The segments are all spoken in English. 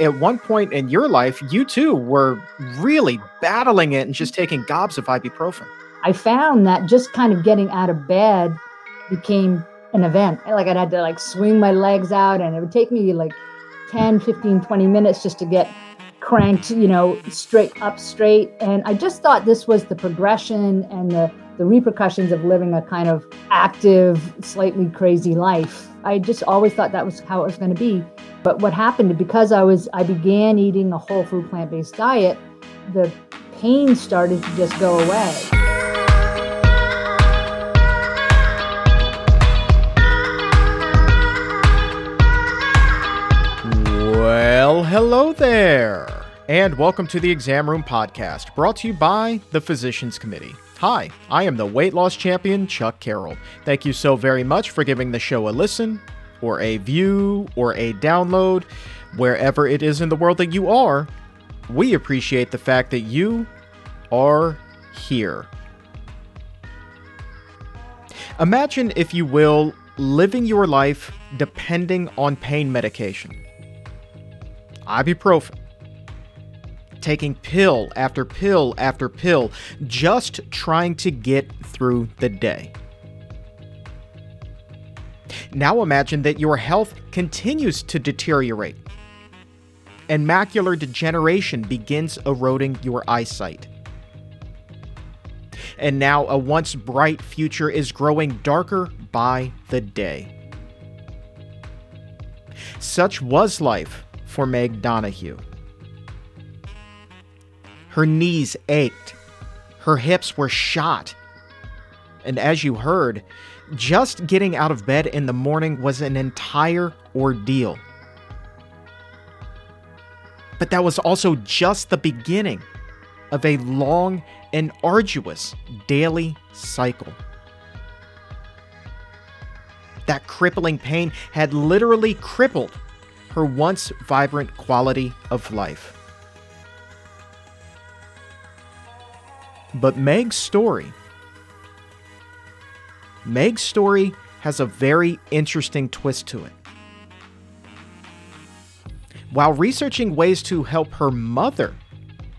at one point in your life, you too were really battling it and just taking gobs of ibuprofen. I found that just kind of getting out of bed became an event. Like I had to like swing my legs out and it would take me like 10, 15, 20 minutes just to get cranked, you know, straight up straight. And I just thought this was the progression and the, the repercussions of living a kind of active, slightly crazy life. I just always thought that was how it was going to be. But what happened because I was I began eating a whole food plant-based diet, the pain started to just go away. Well, hello there, and welcome to the Exam Room Podcast, brought to you by the Physicians Committee. Hi, I am the weight loss champion, Chuck Carroll. Thank you so very much for giving the show a listen, or a view, or a download, wherever it is in the world that you are. We appreciate the fact that you are here. Imagine, if you will, living your life depending on pain medication ibuprofen, taking pill after pill after pill, just trying to get through the day. Now imagine that your health continues to deteriorate and macular degeneration begins eroding your eyesight. And now a once bright future is growing darker by the day. Such was life for Meg Donahue. Her knees ached, her hips were shot. And as you heard, just getting out of bed in the morning was an entire ordeal. But that was also just the beginning of a long and arduous daily cycle. That crippling pain had literally crippled her once vibrant quality of life. But Meg's story. Meg's story has a very interesting twist to it. While researching ways to help her mother,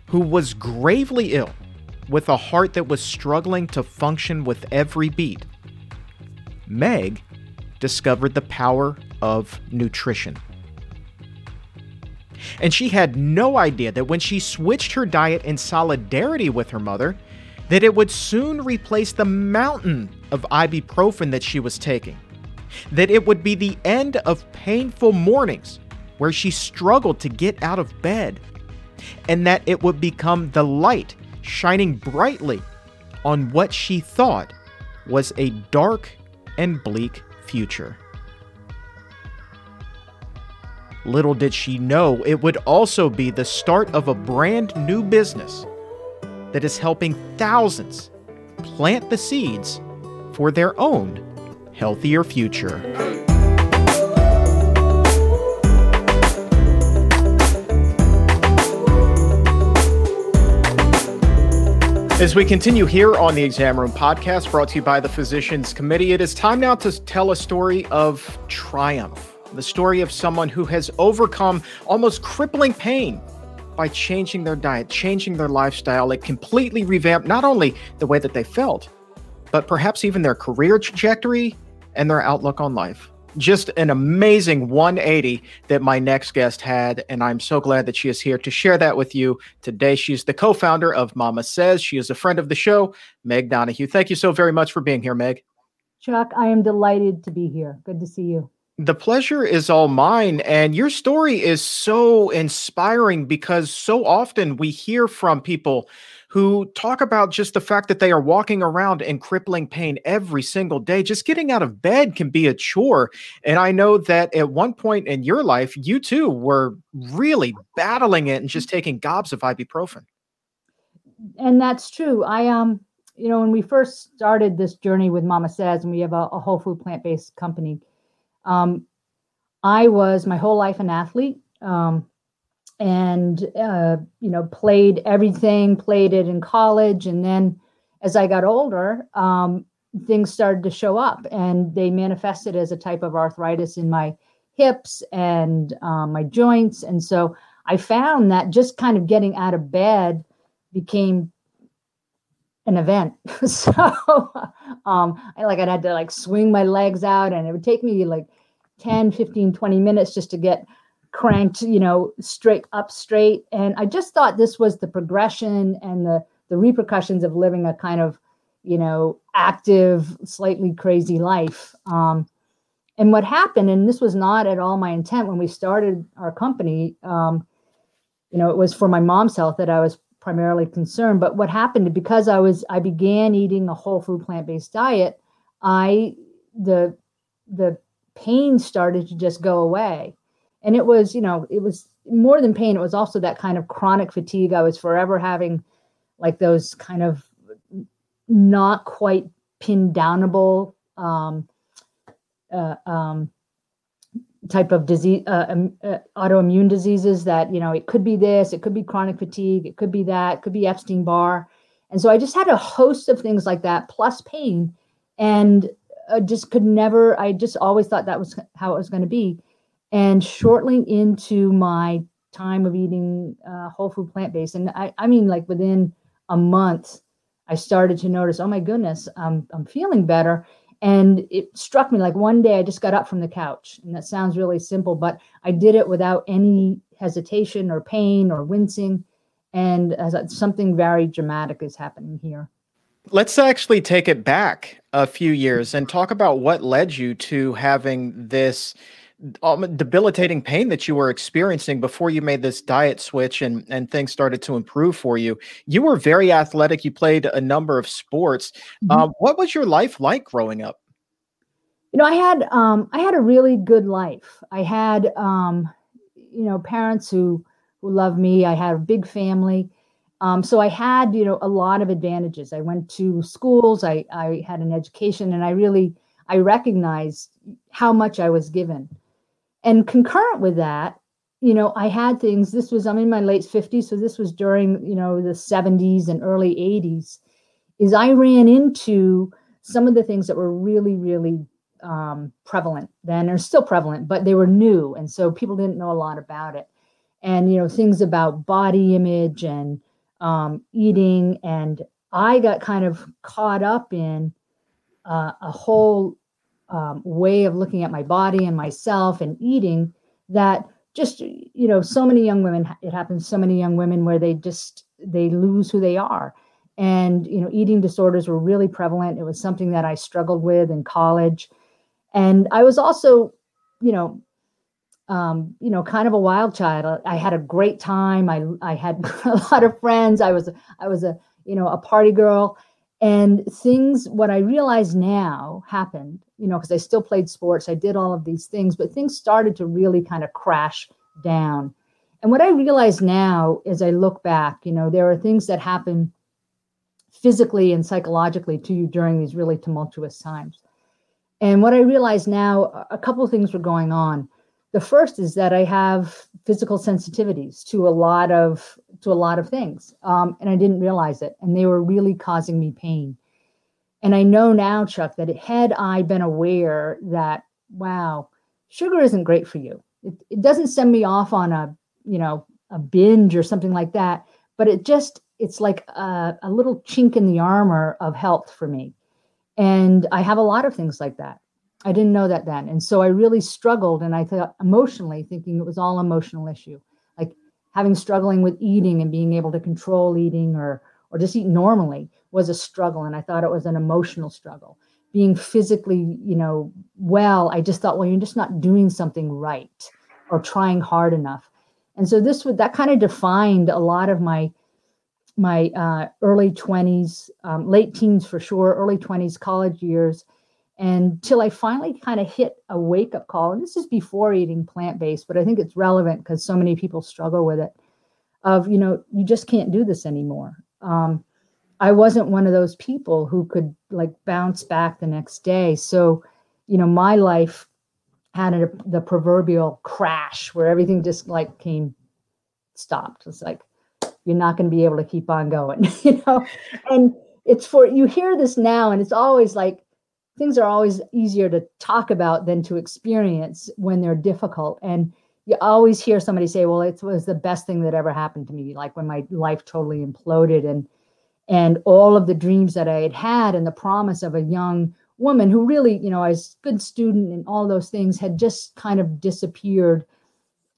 who was gravely ill with a heart that was struggling to function with every beat, Meg discovered the power of nutrition. And she had no idea that when she switched her diet in solidarity with her mother, that it would soon replace the mountain of ibuprofen that she was taking. That it would be the end of painful mornings where she struggled to get out of bed. And that it would become the light shining brightly on what she thought was a dark and bleak future. Little did she know it would also be the start of a brand new business that is helping thousands plant the seeds for their own healthier future. As we continue here on the Exam Room podcast, brought to you by the Physicians Committee, it is time now to tell a story of triumph the story of someone who has overcome almost crippling pain by changing their diet, changing their lifestyle. It completely revamped not only the way that they felt, but perhaps even their career trajectory and their outlook on life. Just an amazing 180 that my next guest had, and I'm so glad that she is here to share that with you today. She's the co founder of MamaSezz. She is a friend of the show, Meg Donahue. Thank you so very much for being here, Meg. Chuck, I am delighted to be here. Good to see you. The pleasure is all mine. And your story is so inspiring because so often we hear from people who talk about just the fact that they are walking around in crippling pain every single day. Just getting out of bed can be a chore. And I know that at one point in your life, you too were really battling it and just taking gobs of ibuprofen. And that's true. I um, you know, when we first started this journey with MamaSezz, and we have a, a whole food plant based company, um, I was my whole life an athlete um, and, uh, you know, played everything, played it in college. And then as I got older, um, things started to show up and they manifested as a type of arthritis in my hips and um, my joints. And so I found that just kind of getting out of bed became an event. so um, I like I had to like swing my legs out and it would take me like 10, 15, 20 minutes just to get cranked, you know, straight up straight. And I just thought this was the progression and the the repercussions of living a kind of, you know, active, slightly crazy life. Um, and what happened, and this was not at all my intent when we started our company, um, you know, it was for my mom's health that I was primarily concerned. But what happened because I was I began eating a whole food plant based diet, I the the pain started to just go away, and it was you know it was more than pain. It was also that kind of chronic fatigue. I was forever having like those kind of not quite pinned downable um, uh, um, type of disease, uh, um, uh, autoimmune diseases that, you know, it could be this, it could be chronic fatigue, it could be that, it could be Epstein Barr. And so I just had a host of things like that, plus pain. And I just could never, I just always thought that was how it was going to be. And shortly into my time of eating uh, whole food plant based, and I, I mean, like within a month, I started to notice, oh my goodness, I'm, I'm feeling better. And it struck me like one day I just got up from the couch. And that sounds really simple, but I did it without any hesitation or pain or wincing. And as something very dramatic is happening here. Let's actually take it back a few years and talk about what led you to having this um, debilitating pain that you were experiencing before you made this diet switch and and things started to improve for you. You were very athletic. You played a number of sports. Mm-hmm. Uh, what was your life like growing up? You know, I had um, I had a really good life. I had um, you know parents who who loved me. I had a big family. Um, so I had, you know, a lot of advantages. I went to schools. I, I had an education, and I really I recognized how much I was given and concurrent with that you know i had things this was i'm in my late 50s so this was during you know the 70s and early 80s is i ran into some of the things that were really really um, prevalent then are still prevalent but they were new and so people didn't know a lot about it and you know things about body image and um, eating and i got kind of caught up in uh, a whole um, way of looking at my body and myself and eating that just you know so many young women it happens so many young women where they just they lose who they are. And you know eating disorders were really prevalent. It was something that i struggled with in college. And i was also you know um, you know kind of a wild child. I had a great time. I i had a lot of friends. I was i was a you know a party girl. And things what i realize now happened you know because i still played sports. I did all of these things but things started to really kind of crash down. And what i realize now as i look back you know there are things that happen physically and psychologically to you during these really tumultuous times. And what i realize now a couple of things were going on the first is that I have physical sensitivities to a lot of to a lot of things, um, and I didn't realize it, and they were really causing me pain. And I know now, Chuck, that had I been aware that wow, sugar isn't great for you, it, it doesn't send me off on a you know a binge or something like that, but it just it's like a, a little chink in the armor of health for me, and I have a lot of things like that. I didn't know that then. And so I really struggled and I thought emotionally thinking it was all emotional issue. Like having struggling with eating and being able to control eating or or just eat normally was a struggle and I thought it was an emotional struggle. Being physically, you know, well, I just thought well you're just not doing something right or trying hard enough. And so this would that kind of defined a lot of my my uh, early 20s, um, late teens for sure, early 20s, college years until I finally kind of hit a wake up call. And this is before eating plant based, but I think it's relevant because so many people struggle with it. Of, you know, you just can't do this anymore. Um, I wasn't one of those people who could like bounce back the next day. So, you know, my life had a, the proverbial crash where everything just like came stopped. It's like, you're not going to be able to keep on going, you know? And it's for, you hear this now, and it's always like, things are always easier to talk about than to experience when they're difficult. And you always hear somebody say, "Well, it was the best thing that ever happened to me," like when my life totally imploded. And and all of the dreams that I had had and the promise of a young woman who really, you know, as good student and all those things had just kind of disappeared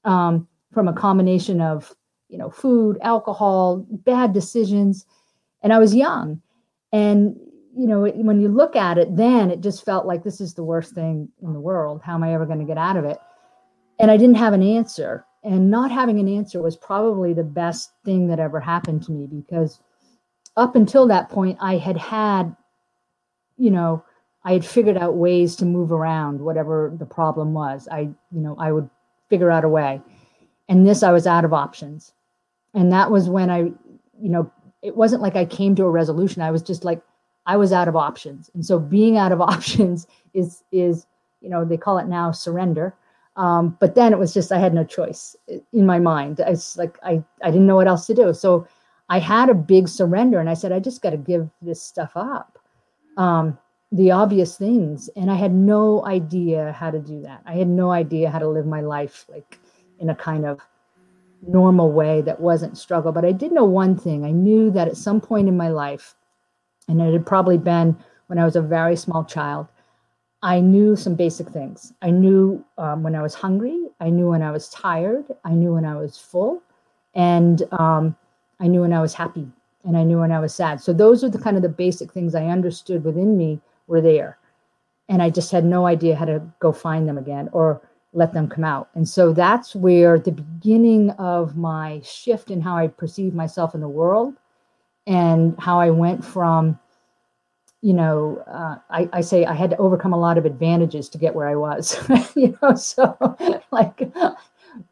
um, from a combination of, you know, food, alcohol, bad decisions, and I was young, and you know, when you look at it, then it just felt like this is the worst thing in the world. How am I ever going to get out of it? And I didn't have an answer. And not having an answer was probably the best thing that ever happened to me because up until that point, I had had, you know, I had figured out ways to move around whatever the problem was. I, you know, I would figure out a way. And this, I was out of options. And that was when I, you know, it wasn't like I came to a resolution. I was just like, I was out of options. And so being out of options is, is, you know, they call it now surrender. Um, but then it was just, I had no choice in my mind. It's like, I, I didn't know what else to do. So I had a big surrender and I said, I just got to give this stuff up. Um, the obvious things. And I had no idea how to do that. I had no idea how to live my life like in a kind of normal way that wasn't struggle. But I did know one thing. I knew that at some point in my life, and it had probably been when I was a very small child, I knew some basic things. I knew um, when I was hungry. I knew when I was tired. I knew when I was full. And um, I knew when I was happy and I knew when I was sad. So those are the kind of the basic things I understood within me were there. And I just had no idea how to go find them again or let them come out. And so that's where the beginning of my shift in how I perceive myself in the world and how I went from, you know, uh, I, I say I had to overcome a lot of advantages to get where I was, you know, so like,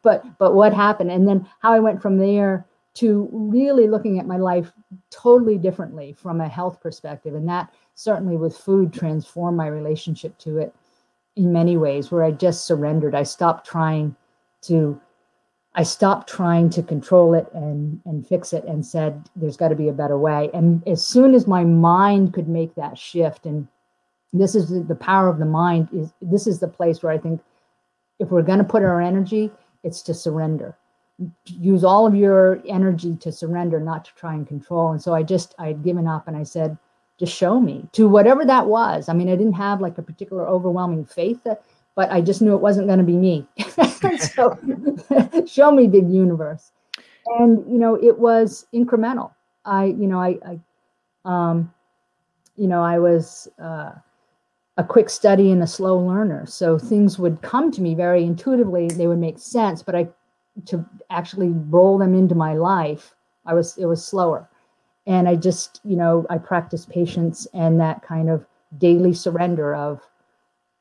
but, but what happened? And then how I went from there to really looking at my life totally differently from a health perspective. And that certainly with food transformed my relationship to it in many ways, where I just surrendered. I stopped trying to. I stopped trying to control it and and fix it and said there's got to be a better way. And as soon as my mind could make that shift and this is the power of the mind is this is the place where I think if we're going to put our energy it's to surrender use all of your energy to surrender, not to try and control. And so I just, I had given up and I said, just show me to whatever that was. I mean, I didn't have like a particular overwhelming faith, that, but I just knew it wasn't going to be me. so show me big universe. And, you know, it was incremental. I, you know, I, I um, you know, I was, uh, a quick study and a slow learner. So things would come to me very intuitively. They would make sense, but I to actually roll them into my life, I was it was slower. And I just, you know, I practiced patience and that kind of daily surrender of,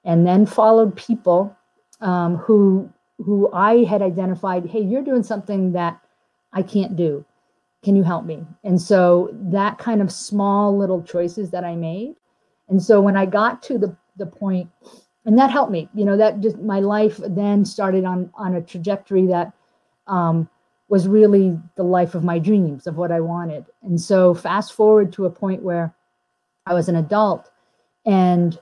and then followed people um, who who I had identified, hey, you're doing something that I can't do. Can you help me? And so that kind of small little choices that I made. And so when I got to the the point, and that helped me, you know, that just my life then started on on a trajectory that um, was really the life of my dreams of what I wanted. And so, fast forward to a point where I was an adult and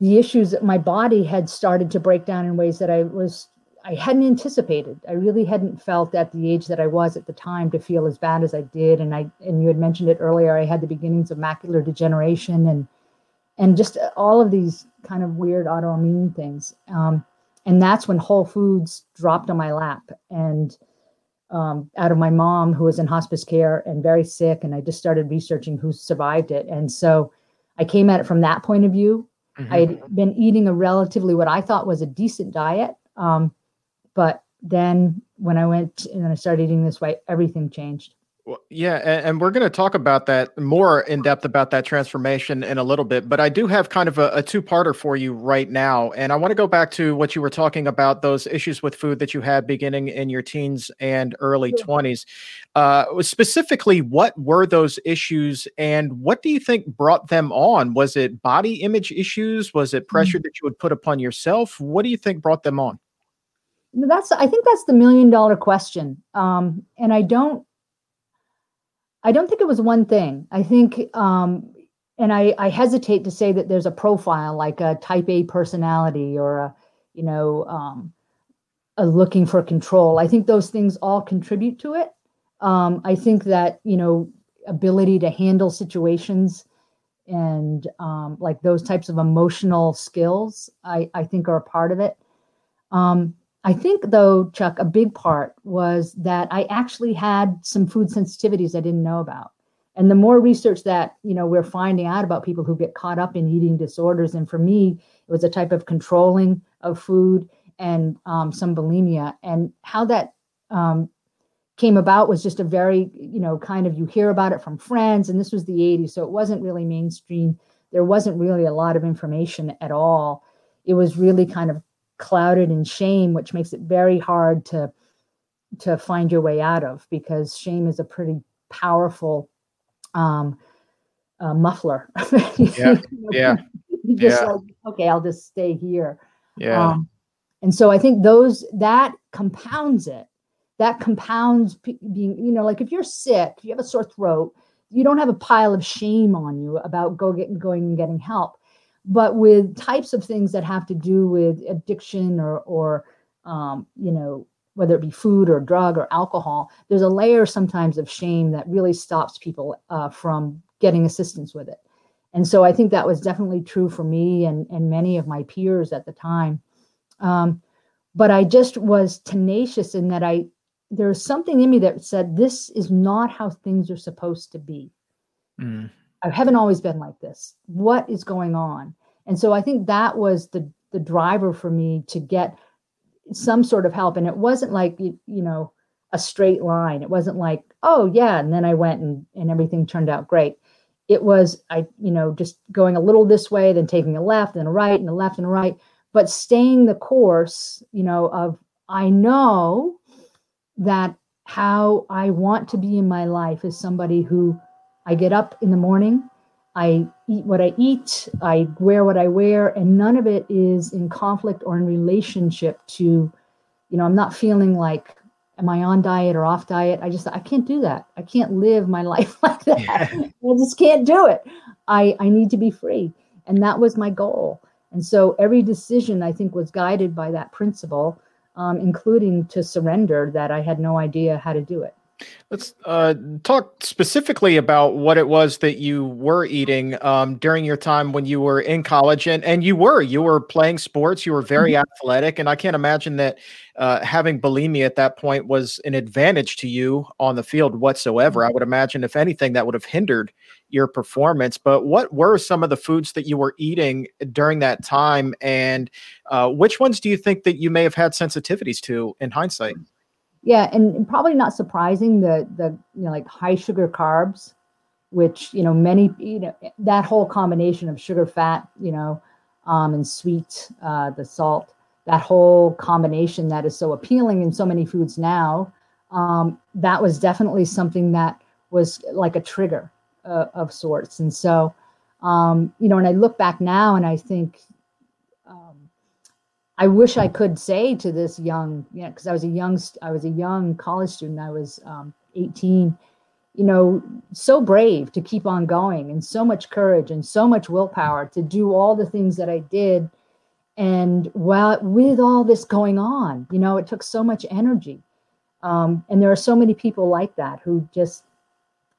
the issues that my body had started to break down in ways that I was I hadn't anticipated. I really hadn't felt at the age that I was at the time to feel as bad as I did. And I and you had mentioned it earlier. I had the beginnings of macular degeneration and and just all of these kind of weird autoimmune things. Um, and that's when Whole Foods dropped on my lap and um, out of my mom who was in hospice care and very sick. And I just started researching who survived it. And so I came at it from that point of view. Mm-hmm. I had been eating a relatively what I thought was a decent diet. Um, but then when I went and I started eating this way, everything changed. Well, yeah, and, and we're going to talk about that more in depth about that transformation in a little bit. But I do have kind of a, a two parter for you right now. And I want to go back to what you were talking about those issues with food that you had beginning in your teens and early yeah. 20s. Uh, specifically, what were those issues and what do you think brought them on? Was it body image issues? Was it pressure mm-hmm. that you would put upon yourself? What do you think brought them on? That's I think that's the million dollar question. Um, and I don't I don't think it was one thing. I think, um, and I, I hesitate to say that there's a profile like a type A personality or a, you know, um, uh, looking for control. I think those things all contribute to it. Um, I think that you know ability to handle situations and um, like those types of emotional skills, I, I think are a part of it. Um, I think, though, Chuck, a big part was that I actually had some food sensitivities I didn't know about. And the more research that you know we're finding out about people who get caught up in eating disorders, and for me, it was a type of controlling of food and um, some bulimia, and how that um, came about was just a very you know kind of you hear about it from friends, and this was the '80s, so it wasn't really mainstream. There wasn't really a lot of information at all. It was really kind of clouded in shame, which makes it very hard to to find your way out of because shame is a pretty powerful um, uh, muffler. yeah, yeah. just yeah. like okay, I'll just stay here. Yeah. Um, and so I think those that compounds it. That compounds being, you know, like if you're sick, if you have a sore throat, you don't have a pile of shame on you about go get going and getting help but with types of things that have to do with addiction or or um, you know whether it be food or drug or alcohol there's a layer sometimes of shame that really stops people uh, from getting assistance with it and so i think that was definitely true for me and and many of my peers at the time um, but i just was tenacious in that i there was something in me that said this is not how things are supposed to be mm. I haven't always been like this. What is going on? And so I think that was the the driver for me to get some sort of help. And it wasn't like you, you know a straight line. It wasn't like oh yeah, and then I went and and everything turned out great. It was I you know just going a little this way, then taking a left and a right and a left and a right, but staying the course. You know of I know that how I want to be in my life is somebody who I get up in the morning, I eat what I eat, I wear what I wear, and none of it is in conflict or in relationship to, you know, I'm not feeling like, am I on diet or off diet? I just, I can't do that. I can't live my life like that. Yeah. I just can't do it. I, I need to be free. And that was my goal. And so every decision I think was guided by that principle, um, including to surrender that I had no idea how to do it. Let's uh, talk specifically about what it was that you were eating um, during your time when you were in college, and and you were you were playing sports, you were very mm-hmm. athletic, and I can't imagine that uh, having bulimia at that point was an advantage to you on the field whatsoever. I would imagine, if anything, that would have hindered your performance. But what were some of the foods that you were eating during that time, and uh, which ones do you think that you may have had sensitivities to in hindsight? Yeah, and, probably not surprising the the you know like high sugar carbs, which you know many you know that whole combination of sugar, fat, you know, um, and sweet, uh, the salt, that whole combination that is so appealing in so many foods now. Um, that was definitely something that was like a trigger uh, of sorts, and so um, you know, and I look back now and I think, I wish I could say to this young, you know, because I was a young, I was a young college student. I was um, 18. You know, so brave to keep on going, and so much courage, and so much willpower to do all the things that I did. And while with all this going on, you know, it took so much energy. Um, and there are so many people like that who just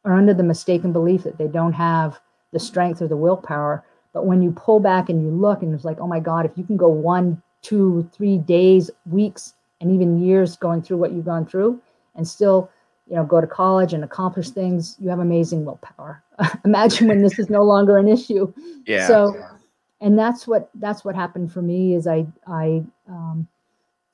are under the mistaken belief that they don't have the strength or the willpower. But when you pull back and you look, and it's like, oh my God, if you can go one two, three days, weeks, and even years going through what you've gone through and still, you know, go to college and accomplish things, you have amazing willpower. Imagine when this is no longer an issue. Yeah. So, and that's what that's what happened for me is I I um,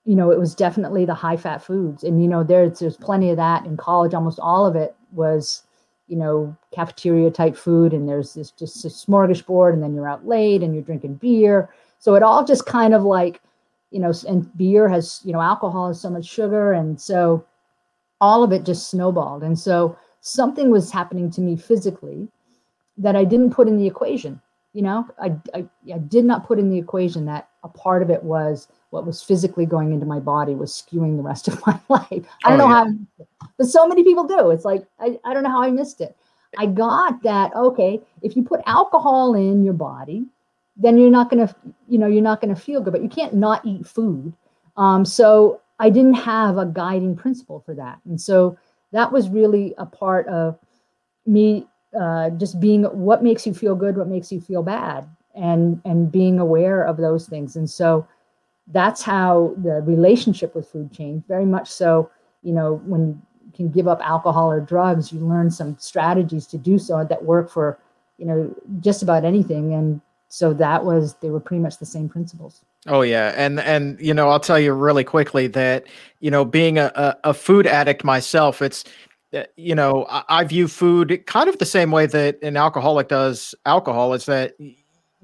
you know it was definitely the high fat foods and you know there's there's plenty of that in college almost all of it was you know cafeteria type food and there's this just a smorgasbord and then you're out late and you're drinking beer so it all just kind of like, you know, and beer has, you know, alcohol has so much sugar. And so all of it just snowballed. And so something was happening to me physically that I didn't put in the equation. You know, I, I, I did not put in the equation that a part of it was what was physically going into my body was skewing the rest of my life. I don't oh, know yeah. how, but so many people do. It's like, I, I don't know how I missed it. I got that, okay, if you put alcohol in your body, then you're not going to you know you're not going to feel good but you can't not eat food um, so I didn't have a guiding principle for that. And so that was really a part of me uh, just being what makes you feel good, what makes you feel bad, and and being aware of those things. And so that's how the relationship with food changed. Very much so, you know, when you can give up alcohol or drugs, you learn some strategies to do so that work for, you know, just about anything. And so that was they were pretty much the same principles. Oh yeah, and and you know I'll tell you really quickly that you know being a, a, a food addict myself, it's uh, you know I, I, view food kind of the same way that an alcoholic does alcohol. Is that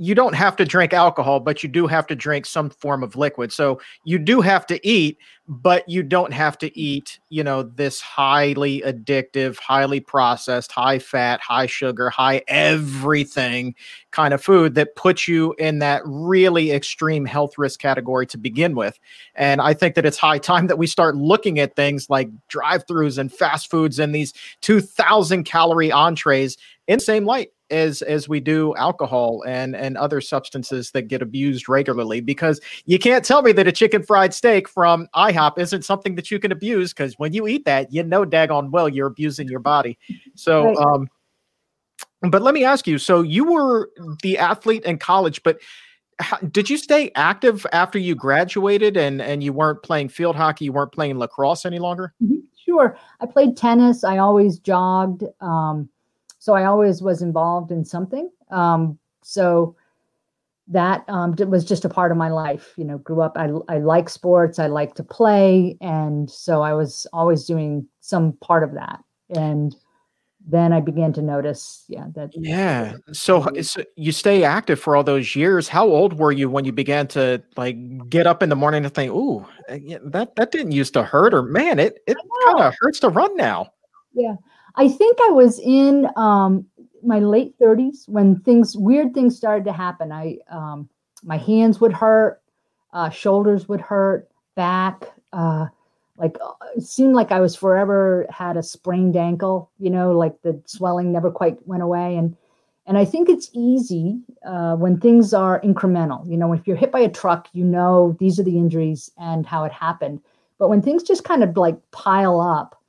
you don't have to drink alcohol, but you do have to drink some form of liquid. So you do have to eat, but you don't have to eat, you know, this highly addictive, highly processed, high fat, high sugar, high everything kind of food that puts you in that really extreme health risk category to begin with. And I think that it's high time that we start looking at things like drive throughs and fast foods and these 2000 calorie entrees in the same light as as we do alcohol and and other substances that get abused regularly because you can't tell me that a chicken fried steak from IHOP isn't something that you can abuse because when you eat that you know daggone well you're abusing your body. So right. um but let me ask you so you were the athlete in college but how, did you stay active after you graduated and and you weren't playing field hockey you weren't playing lacrosse any longer? Mm-hmm. sure. I played tennis. I always jogged. Um so I always was involved in something. Um, so that um, was just a part of my life. You know, grew up. I I like sports. I like to play, and so I was always doing some part of that. And then I began to notice, yeah, that. Yeah. So, so you stay active for all those years. How old were you when you began to like get up in the morning and think, "Ooh, eh, that that didn't used to hurt," or "Man, it it kind of hurts to run now." Yeah. I think I was in um, my late 30s when things weird things started to happen. I um, my hands would hurt, uh, shoulders would hurt, back. Uh, like uh, it seemed like I was forever had a sprained ankle. You know, like the swelling never quite went away. And and I think it's easy uh, when things are incremental. You know, if you're hit by a truck, you know these are the injuries and how it happened. But when things just kind of like pile up,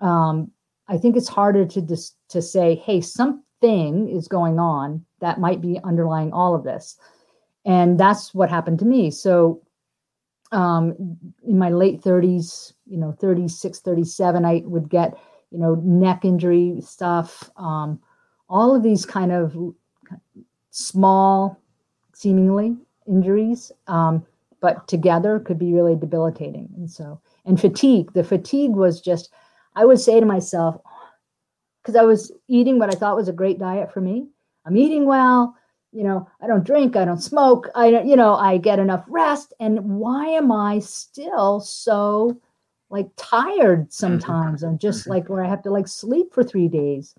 um, I think it's harder to dis- to say, hey, something is going on that might be underlying all of this, and that's what happened to me. So, um, in my late 30s, you know, 36, 37, I would get, you know, neck injury stuff, um, all of these kind of small, seemingly injuries, um, but together could be really debilitating. And so, and fatigue, the fatigue was just I would say to myself, because I was eating what I thought was a great diet for me. I'm eating well, you know, I don't drink, I don't smoke, I you know, I get enough rest. And why am I still so like tired mm-hmm. sometimes? I'm just mm-hmm. like where I have to like sleep for three days.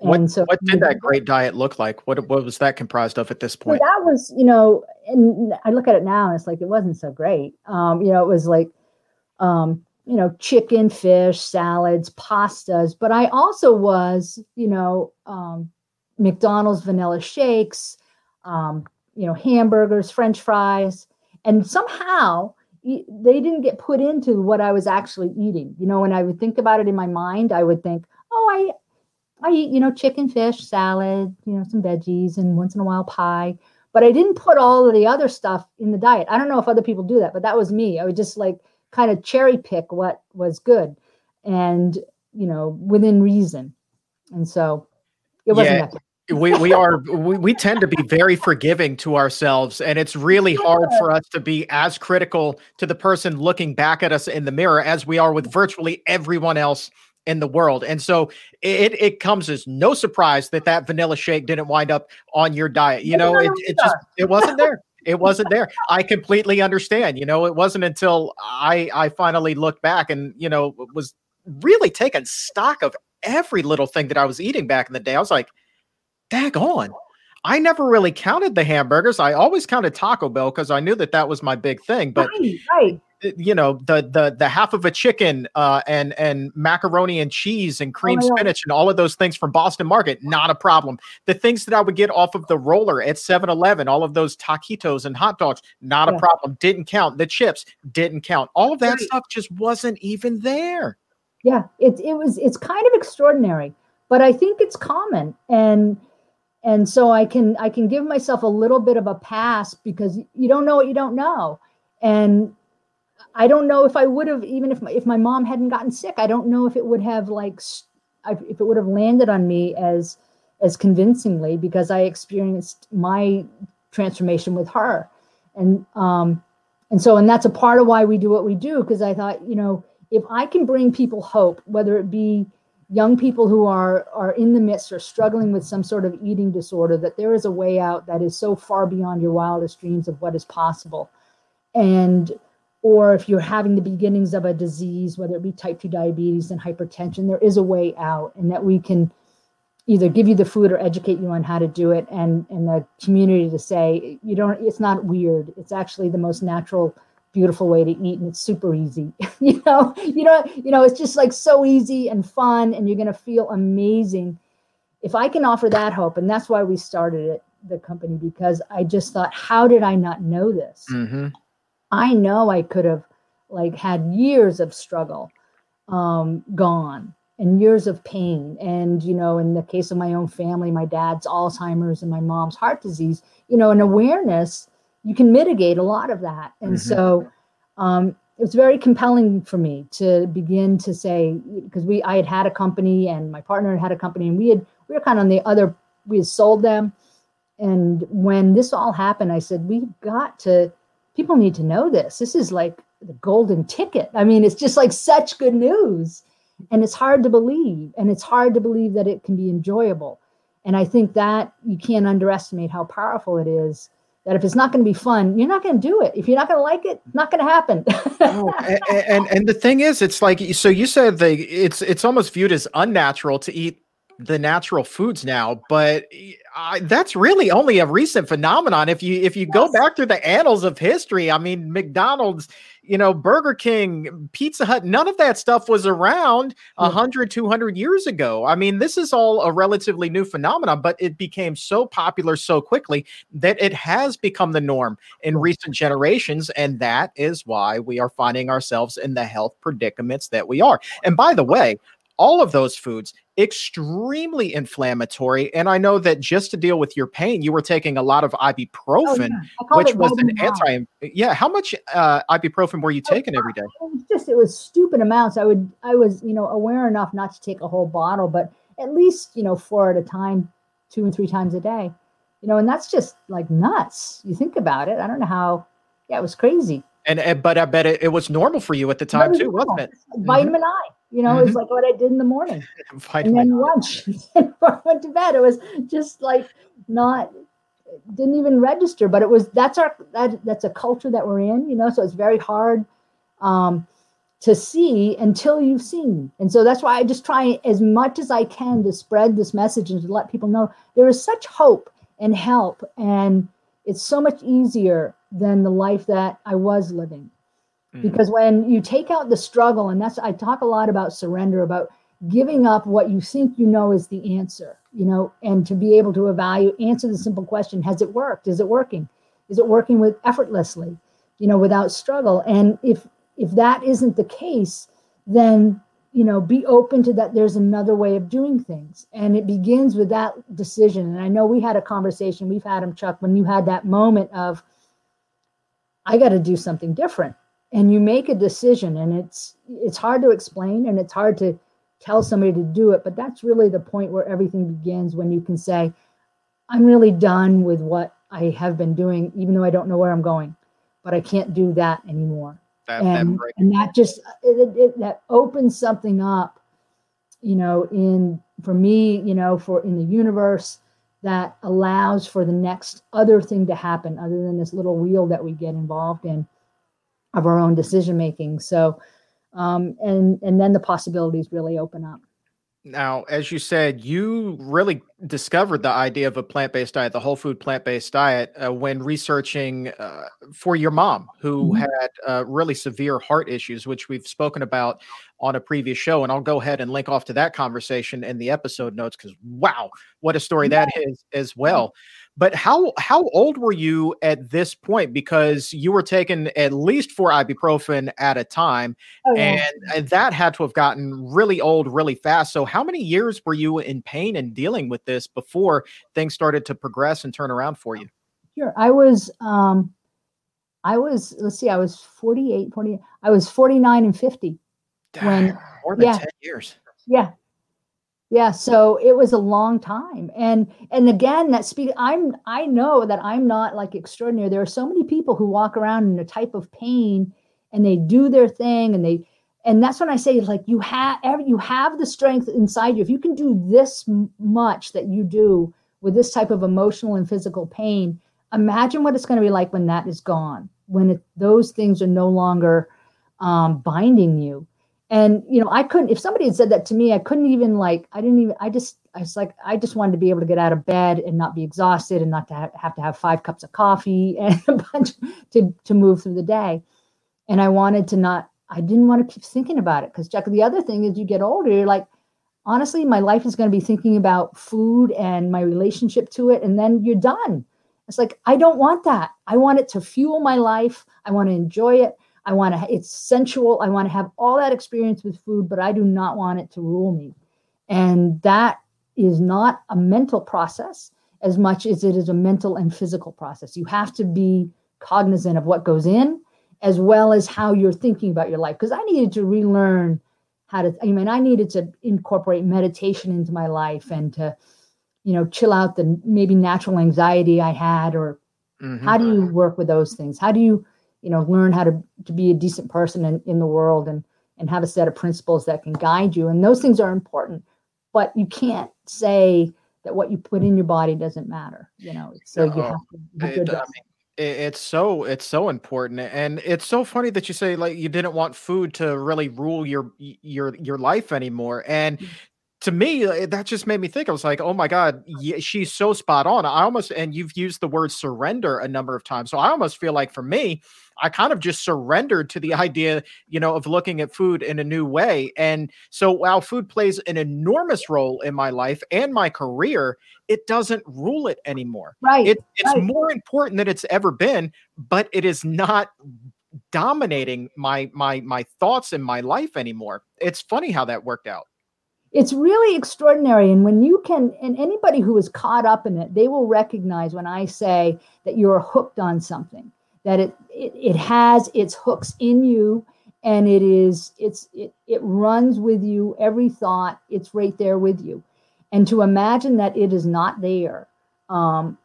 And what, so what did that great diet look like? What what was that comprised of at this point? that was, you know, and I look at it now and it's like it wasn't so great. Um, you know, it was like um you know, chicken, fish, salads, pastas, but I also was, you know, um, McDonald's vanilla shakes, um, you know, hamburgers, French fries, and somehow they didn't get put into what I was actually eating. You know, when I would think about it in my mind, I would think, oh, I, I eat, you know, chicken, fish, salad, you know, some veggies, and once in a while pie. But I didn't put all of the other stuff in the diet. I don't know if other people do that, but that was me. I would just like kind of cherry pick what was good and you know within reason. And so it wasn't yeah. we we are we, we tend to be very forgiving to ourselves and it's really hard for us to be as critical to the person looking back at us in the mirror as we are with virtually everyone else in the world. And so it it comes as no surprise that that vanilla shake didn't wind up on your diet. You know it, it just it wasn't there it wasn't there. I completely understand. You know, it wasn't until I I finally looked back and you know was really taking stock of every little thing that I was eating back in the day. I was like, daggone. I never really counted the hamburgers. I always counted Taco Bell because I knew that that was my big thing. But right, right. You know the the the half of a chicken uh, and and macaroni and cheese and cream oh spinach and all of those things from Boston Market, not a problem. The things that I would get off of the roller at 7-Eleven, all of those taquitos and hot dogs, not yeah. a problem. Didn't count. The chips didn't count. All of that right. stuff just wasn't even there. Yeah, it it was it's kind of extraordinary, but I think it's common and and so I can I can give myself a little bit of a pass because you don't know what you don't know. And I don't know if I would have even if my, if my mom hadn't gotten sick. I don't know if it would have like if it would have landed on me as as convincingly because I experienced my transformation with her, and um, and so and that's a part of why we do what we do because I thought you know if I can bring people hope, whether it be young people who are are in the midst or struggling with some sort of eating disorder, that there is a way out that is so far beyond your wildest dreams of what is possible, and or if you're having the beginnings of a disease, whether it be type 2 diabetes and hypertension, there is a way out, and that we can either give you the food or educate you on how to do it, and and the community to say you don't. It's not weird. It's actually the most natural, beautiful way to eat, and it's super easy. you know, you know, you know, it's just like so easy and fun, and you're gonna feel amazing. If I can offer that hope, and that's why we started it, the company, because I just thought, how did I not know this? Mm-hmm I know I could have like had years of struggle um, gone and years of pain. And, you know, in the case of my own family, my dad's Alzheimer's and my mom's heart disease, you know, an awareness, you can mitigate a lot of that. And mm-hmm. so um, it was very compelling for me to begin to say, because we, I had had a company and my partner had had a company and we had, we were kind of on the other, we had sold them. And when this all happened, I said, we've got to, people need to know this. This is like the golden ticket. I mean, it's just like such good news. And it's hard to believe. And it's hard to believe that it can be enjoyable. And I think that you can't underestimate how powerful it is that if it's not going to be fun, you're not going to do it. If you're not going to like it, not going to happen. oh, and, and, and the thing is, it's like so you said the it's it's almost viewed as unnatural to eat the natural foods now, but I, that's really only a recent phenomenon. If you if you yes. go back through the annals of history, I mean, McDonald's, you know, Burger King, Pizza Hut, none of that stuff was around a mm. 100, 200 years ago. I mean, this is all a relatively new phenomenon, but it became so popular so quickly that it has become the norm in recent generations. And that is why we are finding ourselves in the health predicaments that we are. And by the way, all of those foods extremely inflammatory and i know that just to deal with your pain you were taking a lot of ibuprofen oh, yeah. which was an anti yeah how much uh, ibuprofen were you taking every day? it was just it was stupid amounts. I would i was you know aware enough not to take a whole bottle but at least you know four at a time two and three times a day you know and that's just like nuts. You think about it. I don't know how yeah it was crazy. And, and but i bet it, it was normal for you at the time too normal. wasn't it vitamin mm-hmm. i you know, mm-hmm. it was mm-hmm. like what I did in the morning. and then lunch before I went to bed. It was just like not didn't even register, but it was that's our that that's a culture that we're in, you know, so it's very hard um to see until you've seen. And so that's why I just try as much as I can to spread this message and to let people know there is such hope and help and it's so much easier than the life that I was living. Mm-hmm. Because when you take out the struggle, and that's, I talk a lot about surrender, about giving up what you think you know is the answer, you know, and to be able to evaluate, answer the simple question Has it worked? Is it working? Is it working with effortlessly, you know, without struggle? And if, if that isn't the case, then you know be open to that there's another way of doing things and it begins with that decision and i know we had a conversation we've had him chuck when you had that moment of i got to do something different and you make a decision and it's it's hard to explain and it's hard to tell somebody to do it but that's really the point where everything begins when you can say i'm really done with what i have been doing even though i don't know where i'm going but i can't do that anymore. That, and, that and that just it, it, it, that opens something up you know in for me you know for in the universe that allows for the next other thing to happen other than this little wheel that we get involved in of our own decision making. So, um, and and then the possibilities really open up. Now, as you said, you really discovered the idea of a plant based diet, the whole food plant based diet, uh, when researching uh, for your mom, who mm-hmm. had uh, really severe heart issues, which we've spoken about on a previous show. And I'll go ahead and link off to that conversation in the episode notes because, wow, what a story that is as well. But how how old were you at this point? Because you were taking at least four ibuprofen at a time, oh, yeah. and, and that had to have gotten really old really fast. So, how many years were you in pain and dealing with this before things started to progress and turn around for you? Sure, I was. Um, I was. Let's see. I was 48, 40. I was forty nine and fifty. Damn, when more than yeah, ten years. Yeah, yeah so it was a long time and and again that speak i'm i know that i'm not like extraordinary. There are so many people who walk around in a type of pain and they do their thing and they and that's when i say like you have you have the strength inside you. If you can do this much that you do with this type of emotional and physical pain imagine what it's going to be like when that is gone when it, those things are no longer um, binding you and you know i couldn't if somebody had said that to me i couldn't even like i didn't even i just i was like i just wanted to be able to get out of bed and not be exhausted and not to have, have to have five cups of coffee and a bunch to to move through the day. And i wanted to not i didn't want to keep thinking about it because jack the other thing is you get older you're like honestly my life is going to be thinking about food and my relationship to it and then you're done. It's like i don't want that. I want it to fuel my life. I want to enjoy it I want to, it's sensual. I want to have all that experience with food, but I do not want it to rule me. And that is not a mental process as much as it is a mental and physical process. You have to be cognizant of what goes in as well as how you're thinking about your life. Because I needed to relearn how to, I mean, I needed to incorporate meditation into my life and to, you know, chill out the maybe natural anxiety I had, or mm-hmm. how do you work with those things? How do you, you know learn how to to be a decent person in, in the world and and have a set of principles that can guide you. And those things are important but you can't say that what you put in your body doesn't matter you know? So you have to mean, it's so it's so important and it's so funny that you say like you didn't want food to really rule your your your life anymore and mm to me, uh, that just made me think. I was like, oh my God, she's so spot on. I almost, and you've used the word surrender a number of times. So I almost feel like for me, I kind of just surrendered to the idea, you know, of looking at food in a new way. And so while food plays an enormous role in my life and my career, it doesn't rule it anymore. Right. It, it's right. more important than it's ever been, but it is not dominating my my my thoughts in my life anymore. It's funny how that worked out it's really extraordinary and when you can and anybody who is caught up in it they will recognize when i say that you're hooked on something that it it, it has its hooks in you and it is it's it, it runs with you every thought it's right there with you. And to imagine that it is not there um,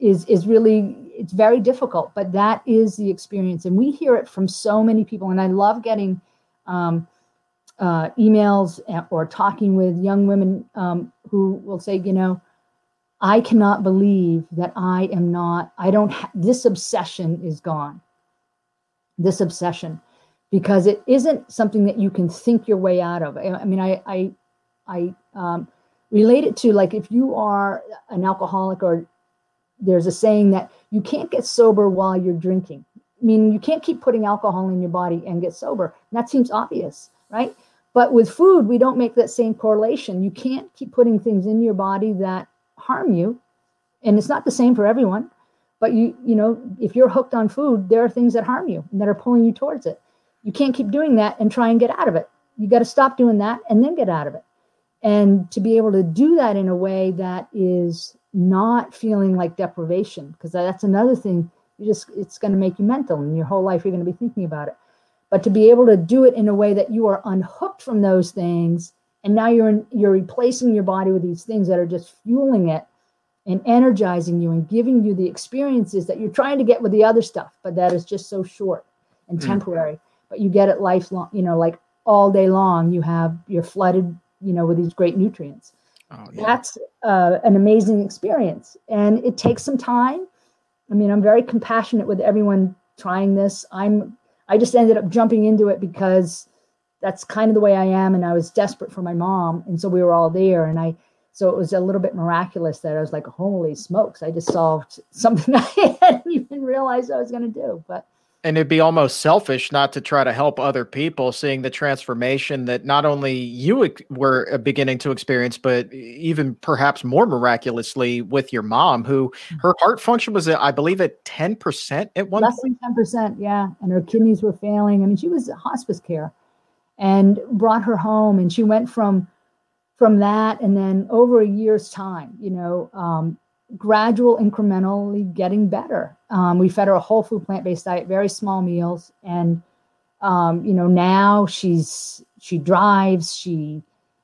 is is really it's very difficult but that is the experience and we hear it from so many people and i love getting um, uh, emails or talking with young women um, who will say, you know, I cannot believe that I am not, I don't, ha- this obsession is gone. This obsession, because it isn't something that you can think your way out of. I, mean, I, I, I um, relate it to like if you are an alcoholic or there's a saying that you can't get sober while you're drinking. I mean, you can't keep putting alcohol in your body and get sober. And that seems obvious, right? But with food, we don't make that same correlation. You can't keep putting things in your body that harm you. And it's not the same for everyone. But you, you know, if you're hooked on food, there are things that harm you and that are pulling you towards it. You can't keep doing that and try and get out of it. You got to stop doing that and then get out of it. And to be able to do that in a way that is not feeling like deprivation, because that's another thing. You just it's going to make you mental, and your whole life you're going to be thinking about it but to be able to do it in a way that you are unhooked from those things and now you're in, you're replacing your body with these things that are just fueling it and energizing you and giving you the experiences that you're trying to get with the other stuff but that is just so short and hmm. temporary mm. but you get it lifelong you know like all day long you have you're flooded you know with these great nutrients oh, yeah. that's uh, an amazing experience and it takes some time i mean i'm very compassionate with everyone trying this i'm I just ended up jumping into it because that's kind of the way I am. And I was desperate for my mom. And so we were all there. And I, so it was a little bit miraculous that I was like, holy smokes, I just solved something I hadn't even realized I was going to do. But and it'd be almost selfish not to try to help other people seeing the transformation that not only you were uh, beginning to experience but even perhaps more miraculously with your mom who mm. her heart function was i believe at 10% at one less point. than 10% yeah and her kidneys were failing i mean she was hospice care and brought her home and she went from from that and then over a year's time you know um, gradual incrementally getting better. Um, we fed her a whole food plant-based diet very small meals and um, you know now she's she drives she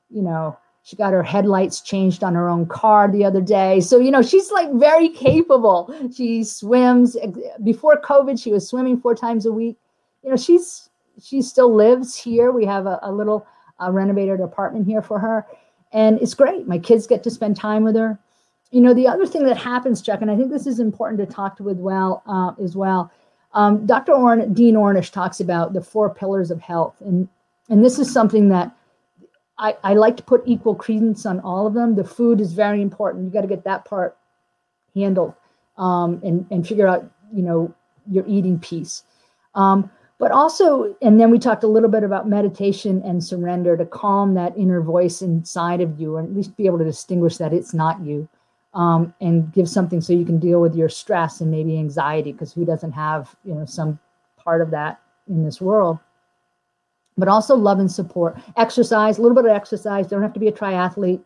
you know she got her headlights changed on her own car the other day. So you know she's like very capable. She swims. Before covid she was swimming four times a week. You know she's she still lives here. We have a, a little uh, renovated apartment here for her. And it's great. My kids get to spend time with her you know, the other thing that happens, Chuck, and I think this is important to talk to with well uh, as well. Um, Dr. Orn- Dean Ornish talks about the four pillars of health, and and this is something that I, I like to put equal credence on all of them. The food is very important. You got to get that part handled um, and and figure out you know your eating piece. Um, but also, and then we talked a little bit about meditation and surrender to calm that inner voice inside of you, or at least be able to distinguish that it's not you um, and give something so you can deal with your stress and maybe anxiety because who doesn't have you know some part of that in this world? But also love and support. Exercise a little bit of exercise. Don't have to be a triathlete.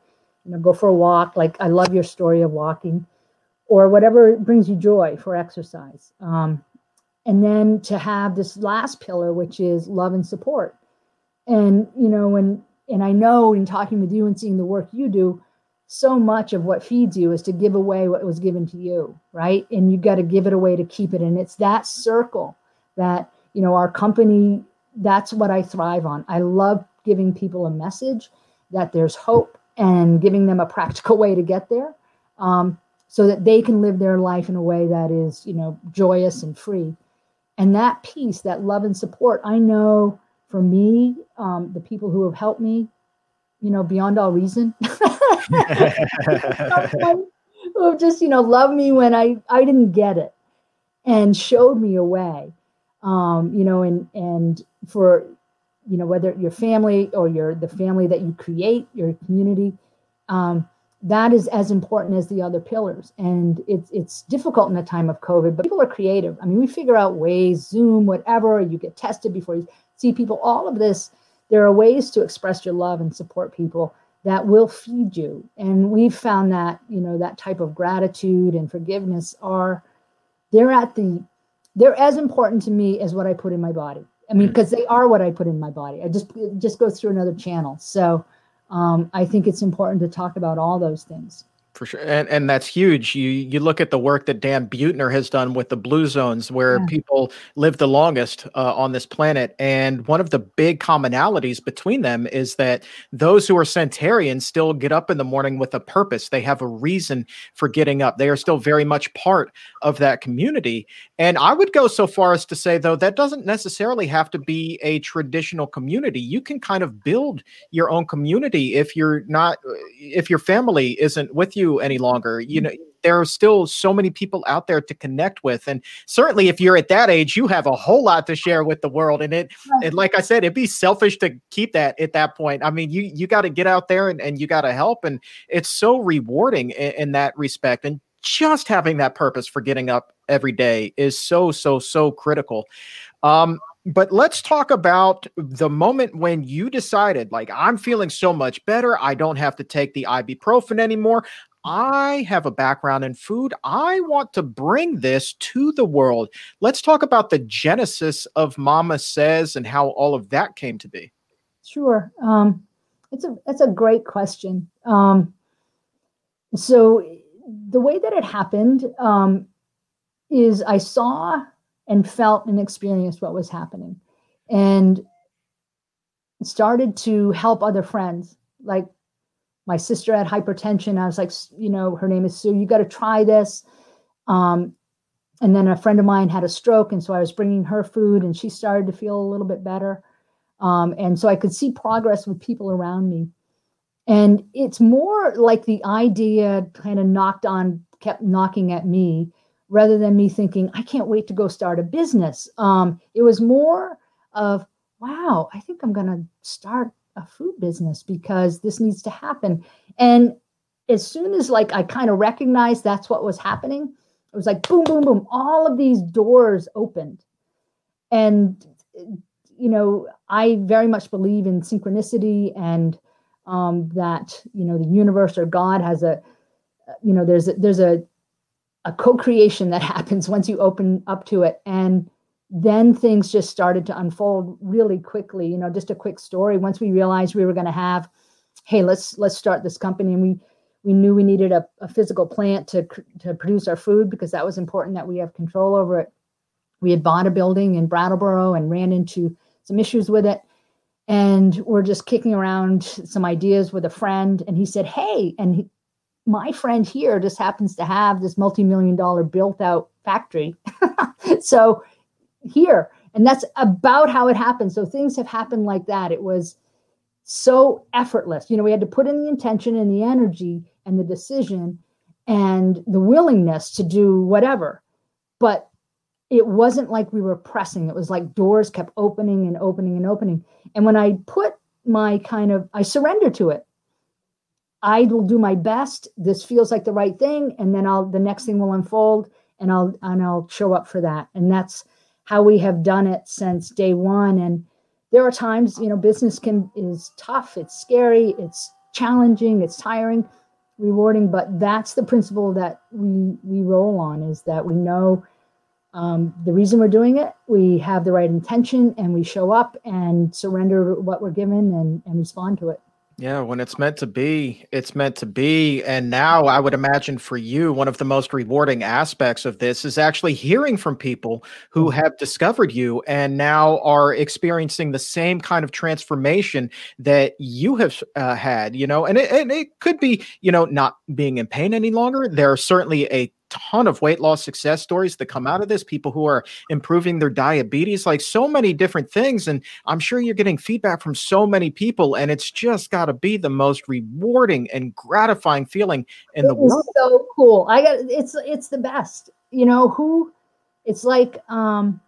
You know go for a walk. Like i love your story of walking or whatever brings you joy for exercise. Um, and then to have this last pillar which is love and support. And you know when and i know in talking with you and seeing the work you do so much of what feeds you is to give away what was given to you, right? And you've got to give it away to keep it. And it's that circle that, you know, our company, that's what I thrive on. I love giving people a message that there's hope and giving them a practical way to get there um, so that they can live their life in a way that is, you know, joyous and free. And that piece, that love and support, I know for me, um, the people who have helped me, you know, beyond all reason. who just, you know, loved me when I, I didn't get it and showed me a way. Um, you know, and and for you know, whether your family or your the family that you create, your community, um, that is as important as the other pillars. And it's it's difficult in a time of COVID, but people are creative. I mean, we figure out ways, Zoom, whatever, you get tested before you see people, all of this there are ways to express your love and support people that will feed you. And we've found that you know that type of gratitude and forgiveness are they're at the they're as important to me as what i put in my body. I mean because mm. they are what i put in my body. I just it just goes through another channel. So um, i think it's important to talk about all those things for sure, and and that's huge. You you look at the work that Dan Buettner has done with the blue zones, where yeah. people live the longest uh, on this planet, and one of the big commonalities between them is that those who are centenarians still get up in the morning with a purpose. They have a reason for getting up. They are still very much part of that community. And I would go so far as to say, though, that doesn't necessarily have to be a traditional community. You can kind of build your own community if you're not, if your family isn't with you any longer. You know, there are still so many people out there to connect with. And certainly if you're at that age, you have a whole lot to share with the world. And it and like I said, it'd be selfish to keep that at that point. I mean, you you got to get out there and, and you got to help. And it's so rewarding in, in that respect. And just having that purpose for getting up every day is so, so, so critical. Um, but let's talk about the moment when you decided like i'm feeling so much better i don't have to take the ibuprofen anymore I have a background in food. I want to bring this to the world. Let's talk about the genesis of MamaSezz and how all of that came to be. Sure. Um, it's a it's a great question. Um, so the way that it happened um, is I saw and felt and experienced what was happening, and started to help other friends like my sister had hypertension. I was like, you know, her name is Sue. You got to try this. Um, and then a friend of mine had a stroke, and so I was bringing her food, and she started to feel a little bit better. Um, and so I could see progress with people around me. And it's more like the idea kind of knocked on, kept knocking at me rather than me thinking, I can't wait to go start a business. Um, it was more of, wow, I think I'm going to start a food business because this needs to happen. And as soon as like I kind of recognized that's what was happening, it was like boom, boom, boom. All of these doors opened. And, you know, I very much believe in synchronicity and um, that, you know, the universe or God has a, you know, there's a, there's a, a co-creation that happens once you open up to it. And then things just started to unfold really quickly. You know, just a quick story. Once we realized we were going to have, hey, let's let's start this company, and we we knew we needed a, a physical plant to, to produce our food because that was important that we have control over it. We had bought a building in Brattleboro and ran into some issues with it. And we're just kicking around some ideas with a friend. And he said, Hey, and he, my friend here just happens to have this multi million dollar built out factory. so here, and that's about how it happened. So things have happened like that. It was so effortless. You know, we had to put in the intention and the energy and the decision and the willingness to do whatever. But it wasn't like we were pressing. It was like doors kept opening and opening and opening. And when I put my kind of, I surrender to it. I will do my best. This feels like the right thing, and then I'll the next thing will unfold, and I'll and I'll show up for that. And that's how we have done it since day one. And there are times, you know, business can is tough, it's scary, it's challenging, it's tiring rewarding but that's the principle that we we roll on is that we know um, the reason we're doing it we have the right intention and we show up and surrender what we're given and, and respond to it yeah, when it's meant to be, it's meant to be. And now I would imagine for you, one of the most rewarding aspects of this is actually hearing from people who mm-hmm. have discovered you and now are experiencing the same kind of transformation that you have uh, had, you know, and it, and it could be, you know, not being in pain any longer. There are certainly a ton of weight loss success stories that come out of this people who are improving their diabetes like so many different things and i'm sure you're getting feedback from so many people and it's just got to be the most rewarding and gratifying feeling in it the world. so cool. I got it's it's the best. You know who it's like um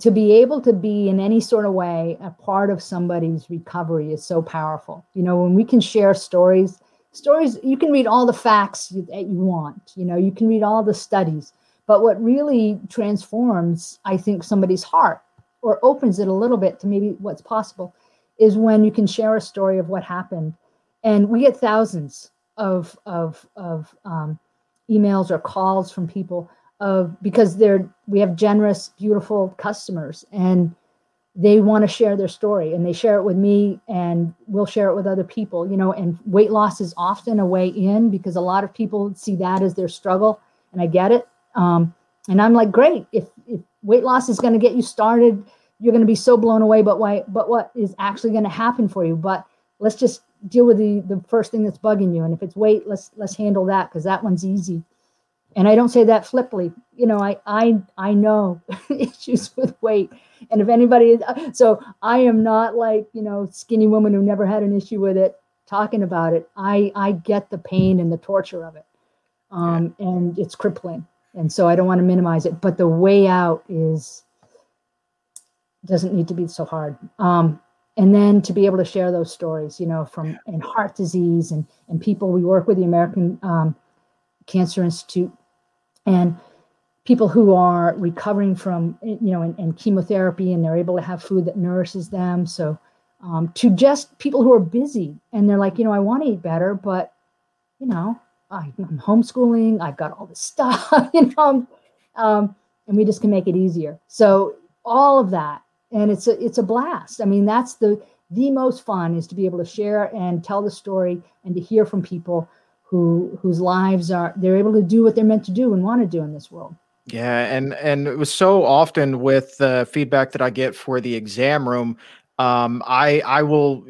to be able to be in any sort of way a part of somebody's recovery is so powerful. You know when we can share stories stories you can read all the facts that you want you know you can read all the studies but what really transforms i think somebody's heart or opens it a little bit to maybe what's possible is when you can share a story of what happened. And we get thousands of of of um, emails or calls from people of because they're we have generous beautiful customers and they want to share their story and they share it with me and we'll share it with other people you know and weight loss is often a way in because a lot of people see that as their struggle and i get it. Um, and i'm like great if, if weight loss is going to get you started you're going to be so blown away but why but what is actually going to happen for you? But let's just deal with the the first thing that's bugging you and if it's weight let's let's handle that because that one's easy. And i don't say that flippantly you know i i i know issues with weight and if anybody, so I am not like, you know, skinny woman who never had an issue with it talking about it. I, I get the pain and the torture of it. Um, yeah. and it's crippling. And so I don't want to minimize it, but the way out is, doesn't need to be so hard. Um, and then to be able to share those stories, you know, from and heart disease and, and people we work with the American um, Cancer Institute and people who are recovering from you know and, chemotherapy and they're able to have food that nourishes them. So um, to just people who are busy and they're like you know i want to eat better but you know I, am homeschooling i've got all this stuff you know um, and we just can make it easier. So all of that and it's a it's a blast. I mean that's the the most fun is to be able to share and tell the story and to hear from people who whose lives are they're able to do what they're meant to do and want to do in this world yeah, and and it was so often with the feedback that I get for the exam room. um, I I will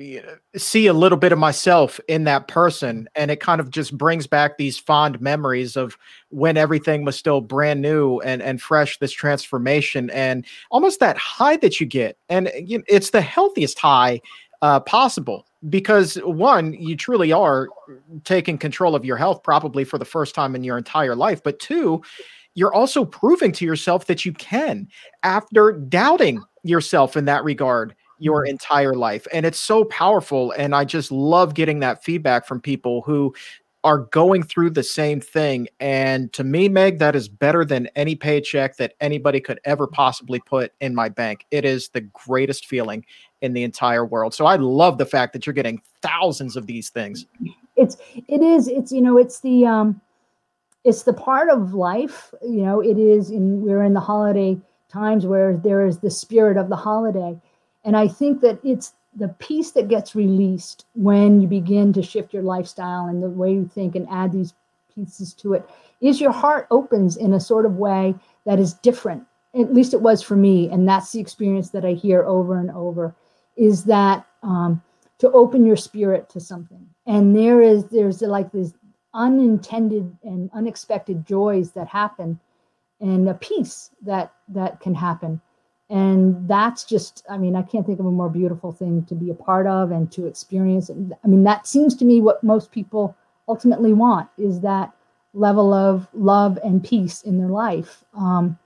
see a little bit of myself in that person, and it kind of just brings back these fond memories of when everything was still brand new and and fresh. This transformation and almost that high that you get, and you know, it's the healthiest high uh, possible because one, you truly are taking control of your health probably for the first time in your entire life, but two, you're also proving to yourself that you can after doubting yourself in that regard your mm-hmm. entire life. And it's so powerful. And I just love getting that feedback from people who are going through the same thing. And to me, Meg, that is better than any paycheck that anybody could ever possibly put in my bank. It is the greatest feeling in the entire world. So I love the fact that you're getting thousands of these things. It's it is it's you know it's the um it's the part of life, you know, it is in we're in the holiday times where there is the spirit of the holiday and I think that it's the piece that gets released when you begin to shift your lifestyle and the way you think and add these pieces to it is your heart opens in a sort of way that is different. At least it was for me. And that's the experience that I hear over and over is that um, to open your spirit to something. And there is, there's like this unintended and unexpected joys that happen and a peace that that can happen. And that's just i mean i can't think of a more beautiful thing to be a part of and to experience. And i mean that seems to me what most people ultimately want is that level of love and peace in their life um,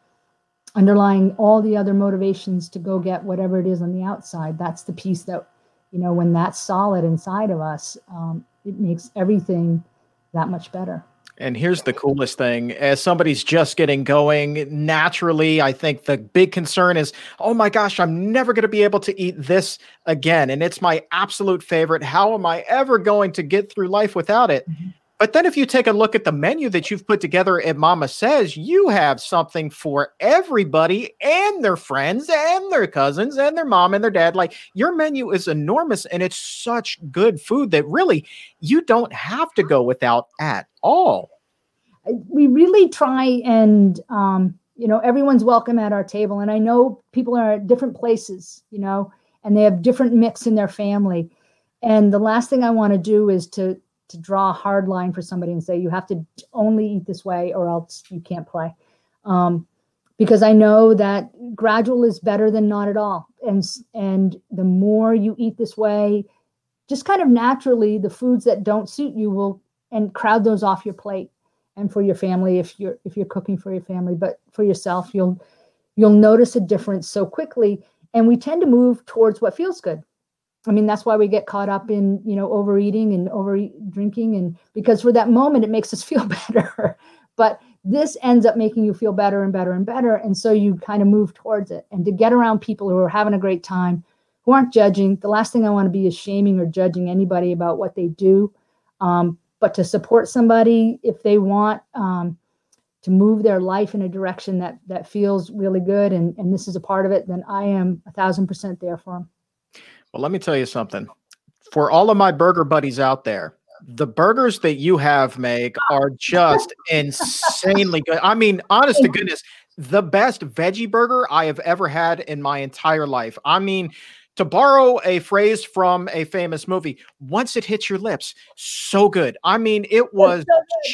underlying all the other motivations to go get whatever it is on the outside. That's the piece that you know when that's solid inside of us um, it makes everything that much better and here's the coolest thing as somebody's just getting going, naturally, I think the big concern is, oh my gosh, I'm never going to be able to eat this again. And it's my absolute favorite. How am I ever going to get through life without it? Mm-hmm. But then if you take a look at the menu that you've put together at MamaSezz, you have something for everybody and their friends and their cousins and their mom and their dad. Like your menu is enormous and it's such good food that really you don't have to go without at all. We really try and um, you know, everyone's welcome at our table. And I know people are at different places, you know, and they have different mix in their family. And the last thing I want to do is to to draw a hard line for somebody and say you have to only eat this way or else you can't play. Um, because i know that gradual is better than not at all. And and the more you eat this way just kind of naturally the foods that don't suit you will and crowd those off your plate and for your family if you're if you're cooking for your family but for yourself you'll you'll notice a difference so quickly. And we tend to move towards what feels good I mean, that's why we get caught up in, you know, overeating and over drinking. And because for that moment, it makes us feel better. but this ends up making you feel better and better and better. And so you kind of move towards it. And to get around people who are having a great time, who aren't judging, the last thing I want to be is shaming or judging anybody about what they do. Um, but to support somebody if they want um, to move their life in a direction that that feels really good and, and this is a part of it, then I am a thousand percent there for them. Well, let me tell you something. For all of my burger buddies out there, the burgers that you have, make are just insanely good. I mean, honest to goodness, the best veggie burger I have ever had in my entire life. I mean, to borrow a phrase from a famous movie, once it hits your lips, so good. I mean, it was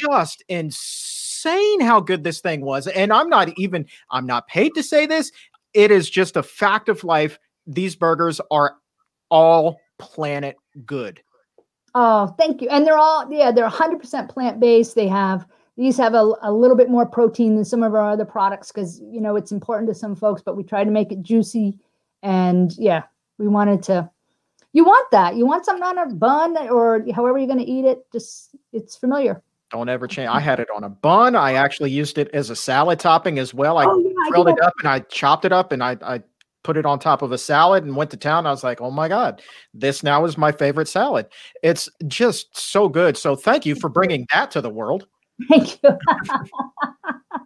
just insane how good this thing was. And I'm not even, I'm not paid to say this. It is just a fact of life. These burgers are all planet good. Oh, thank you. And they're all, yeah, they're 100% plant based. They have, these have a, a little bit more protein than some of our other products because, you know, it's important to some folks, but we try to make it juicy. And yeah, we wanted to, you want that. You want something on a bun or however you're going to eat it. Just, it's familiar. Don't ever change. I had it on a bun. I actually used it as a salad topping as well. I oh, yeah, grilled it up and I chopped it up and I, I put it on top of a salad and went to town. I was like, oh my God, this now is my favorite salad. It's just so good. So thank you for bringing that to the world. Thank you.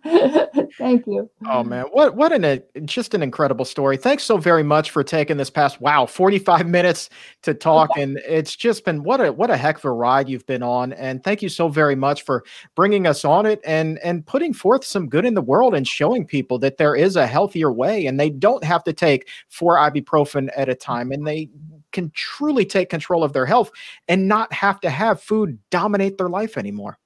Thank you. Oh man, what what an a, just an incredible story. Thanks so very much for taking this past wow 45 minutes to talk and it's just been what a what a heck of a ride you've been on and thank you so very much for bringing us on it and and putting forth some good in the world and showing people that there is a healthier way and they don't have to take four ibuprofen at a time and they can truly take control of their health and not have to have food dominate their life anymore.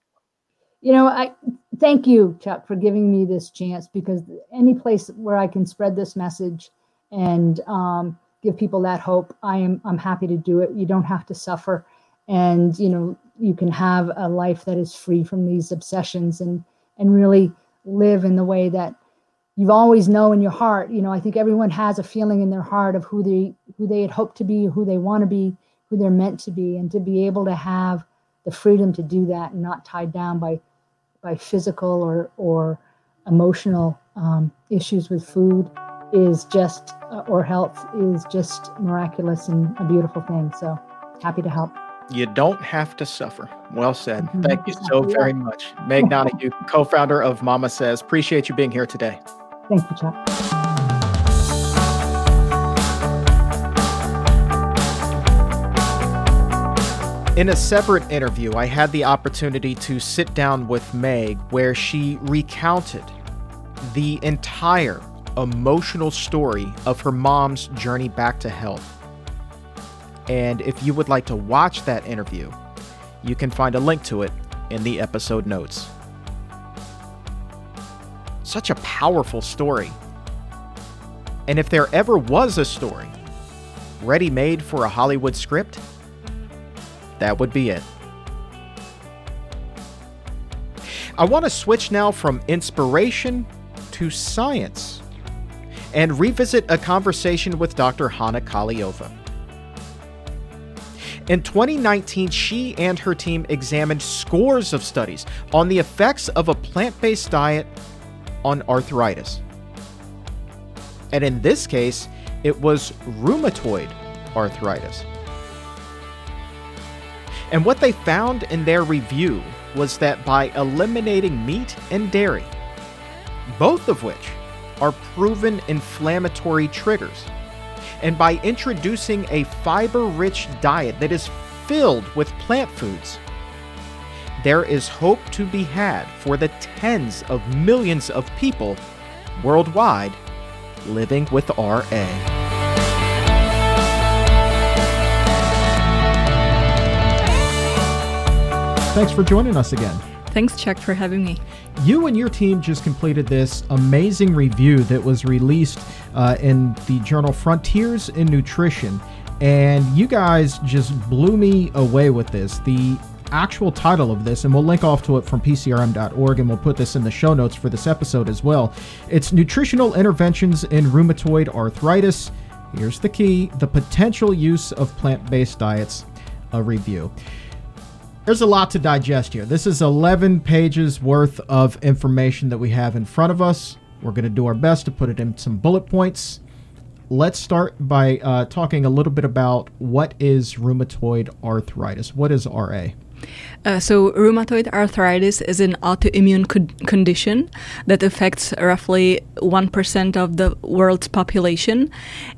You know, I thank you, Chuck, for giving me this chance because any place where I can spread this message and um, give people that hope, I am I'm happy to do it. You don't have to suffer, and you know you can have a life that is free from these obsessions and and really live in the way that you've always know in your heart. You know, I think everyone has a feeling in their heart of who they who they had hoped to be, who they want to be, who they're meant to be, and to be able to have the freedom to do that and not tied down by by physical or or emotional um, issues with food is just uh, or health is just miraculous and a beautiful thing. So happy to help. You don't have to suffer. Well said. Mm-hmm. Thank you so very much. Meg Donahue, co-founder of MamaSezz. Appreciate you being here today. Thank you, Chuck. In a separate interview, I had the opportunity to sit down with Meg where she recounted the entire emotional story of her mom's journey back to health. And if you would like to watch that interview, you can find a link to it in the episode notes. Such a powerful story. And if there ever was a story ready made for a Hollywood script, that would be it. I want to switch now from inspiration to science and revisit a conversation with Dr. Hana Kahleova. In 2019, she and her team examined scores of studies on the effects of a plant based diet on arthritis. And in this case, it was rheumatoid arthritis. And what they found in their review was that by eliminating meat and dairy, both of which are proven inflammatory triggers, and by introducing a fiber rich diet that is filled with plant foods, there is hope to be had for the tens of millions of people worldwide living with RA. Thanks for joining us again. Thanks, Chuck, for having me. You and your team just completed this amazing review that was released uh, in the journal Frontiers in Nutrition. And you guys just blew me away with this. The actual title of this, and we'll link off to it from pcrm.org, and we'll put this in the show notes for this episode as well. It's Nutritional Interventions in Rheumatoid Arthritis. Here's the key the potential use of plant based diets, a review. There's a lot to digest here. This is 11 pages worth of information that we have in front of us. We're going to do our best to put it in some bullet points. Let's start by uh, talking a little bit about what is rheumatoid arthritis. What is RA? Uh, so, rheumatoid arthritis is an autoimmune co- condition that affects roughly 1% of the world's population,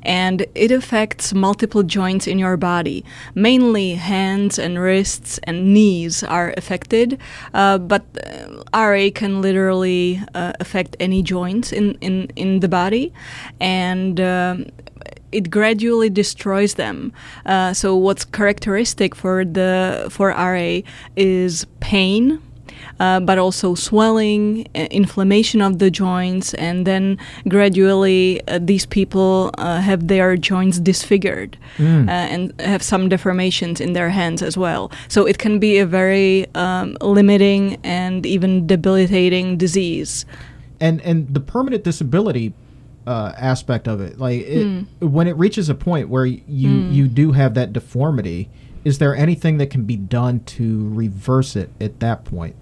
and it affects multiple joints in your body. Mainly hands and wrists and knees are affected, uh, but uh, RA can literally uh, affect any joints in, in, in the body. And um, it gradually destroys them. Uh, so what's characteristic for the for RA is pain. Uh, but also swelling, uh, inflammation of the joints, and then gradually uh, these people uh, have their joints disfigured mm. and have some deformations in their hands as well. So it can be a very um, limiting and even debilitating disease. And and the permanent disability uh, aspect of it. Like it, mm. when it reaches a point where you mm. you do have that deformity, is there anything that can be done to reverse it at that point?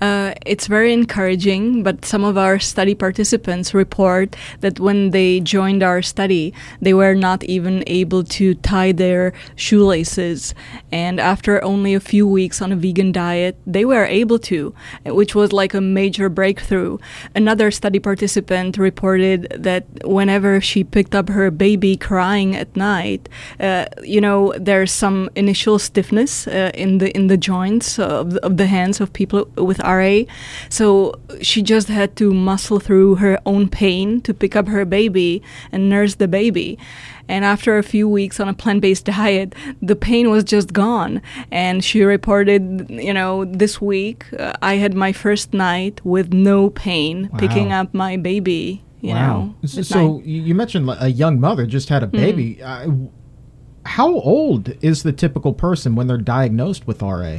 Uh, it's very encouraging, but some of our study participants report that when they joined our study, they were not even able to tie their shoelaces. And after only a few weeks on a vegan diet, they were able to, which was like a major breakthrough. Another study participant reported that whenever she picked up her baby crying at night, uh, you know, there's some initial stiffness uh, in the in the joints of the, of the hands of people with RA. So she just had to muscle through her own pain to pick up her baby and nurse the baby. And after a few weeks on a plant based diet, the pain was just gone. And she reported, you know, this week uh, I had my first night with no pain Wow. picking up my baby. You know, So, night. you mentioned a young mother just had a baby. Uh, how old is the typical person when they're diagnosed with RA?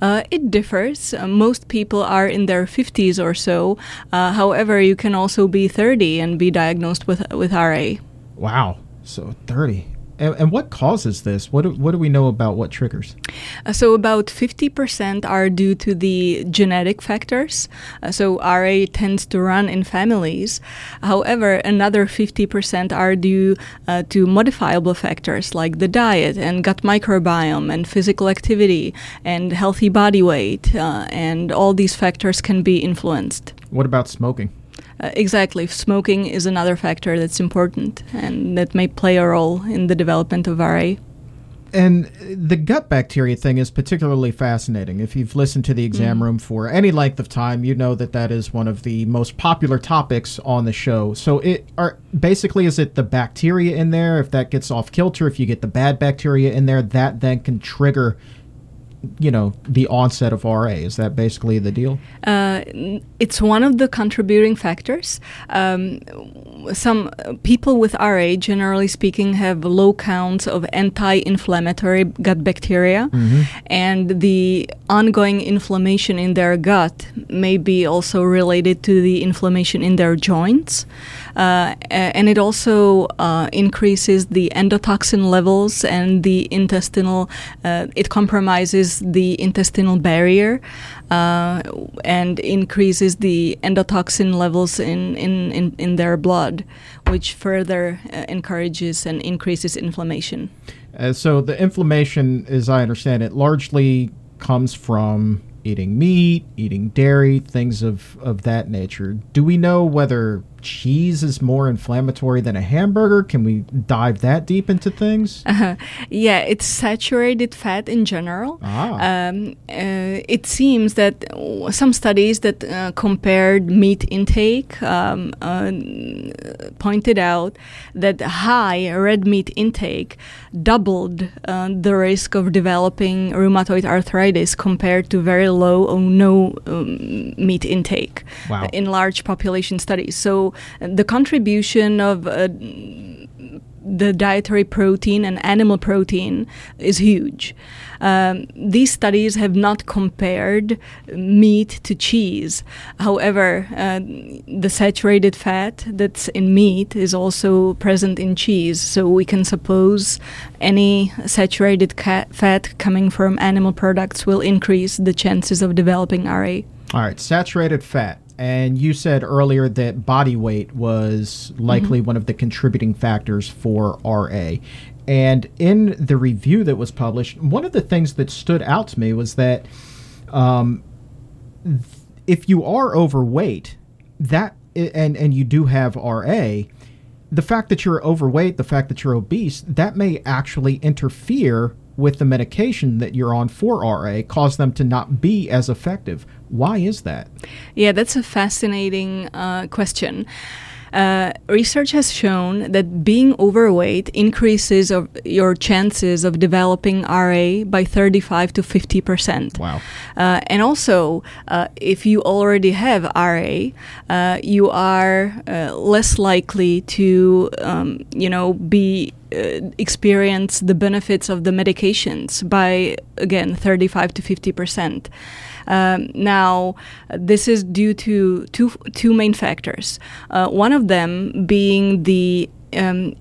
Uh, it differs. Uh, most people are in their 50s or so. Uh, however, you can also be 30 and be diagnosed with with RA. Wow. So 30. And, and what causes this? What do, what do we know about what triggers? Uh, so about 50% are due to the genetic factors. Uh, so RA tends to run in families. However, another 50% are due uh, to modifiable factors like the diet and gut microbiome and physical activity and healthy body weight. Uh, and all these factors can be influenced. What about smoking? Uh, exactly. Smoking is another factor that's important and that may play a role in the development of RA. And the gut bacteria thing is particularly fascinating. If you've listened to the exam room for any length of time, you know that that is one of the most popular topics on the show. So it are basically is it the bacteria in there? If that gets off kilter, if you get the bad bacteria in there, that then can trigger, you know, the onset of RA. Is that basically the deal? Uh, it's one of the contributing factors. Um, some people with RA, generally speaking, have low counts of anti-inflammatory gut bacteria, and the ongoing inflammation in their gut may be also related to the inflammation in their joints. Uh, and it also uh, increases the endotoxin levels and the intestinal. Uh, it compromises the intestinal barrier uh, and increases the endotoxin levels in, in, in, in their blood, which further uh, encourages and increases inflammation. Uh, so the inflammation, as I understand it, largely comes from eating meat, eating dairy, things of, of that nature. Do we know whether cheese is more inflammatory than a hamburger? Can we dive that deep into things? Yeah, it's saturated fat in general. Ah. Um, uh, it seems that uh, some studies that uh, compared meat intake um, uh, pointed out that high red meat intake doubled uh, the risk of developing rheumatoid arthritis compared to very low or no um, meat intake Wow. in large population studies. So uh, the contribution of uh, the dietary protein and animal protein is huge. Um, these studies have not compared meat to cheese. However, uh, the saturated fat that's in meat is also present in cheese. So we can suppose any saturated fat coming from animal products will increase the chances of developing RA. All right, saturated fat. And you said earlier that body weight was likely one of the contributing factors for RA. And in the review that was published, one of the things that stood out to me was that um, th- if you are overweight, that and and you do have RA, the fact that you're overweight, the fact that you're obese, that may actually interfere with the medication that you're on for RA, cause them to not be as effective. Why is that? Yeah, that's a fascinating uh, question. Uh, research has shown that being overweight increases of your chances of developing RA by 35 to 50 percent. Wow. Uh, and also, uh, if you already have RA, uh, you are uh, less likely to, um, you know, be experience the benefits of the medications by again 35 to 50 percent. Um, now, this is due to two two main factors. Uh, one of them being the um,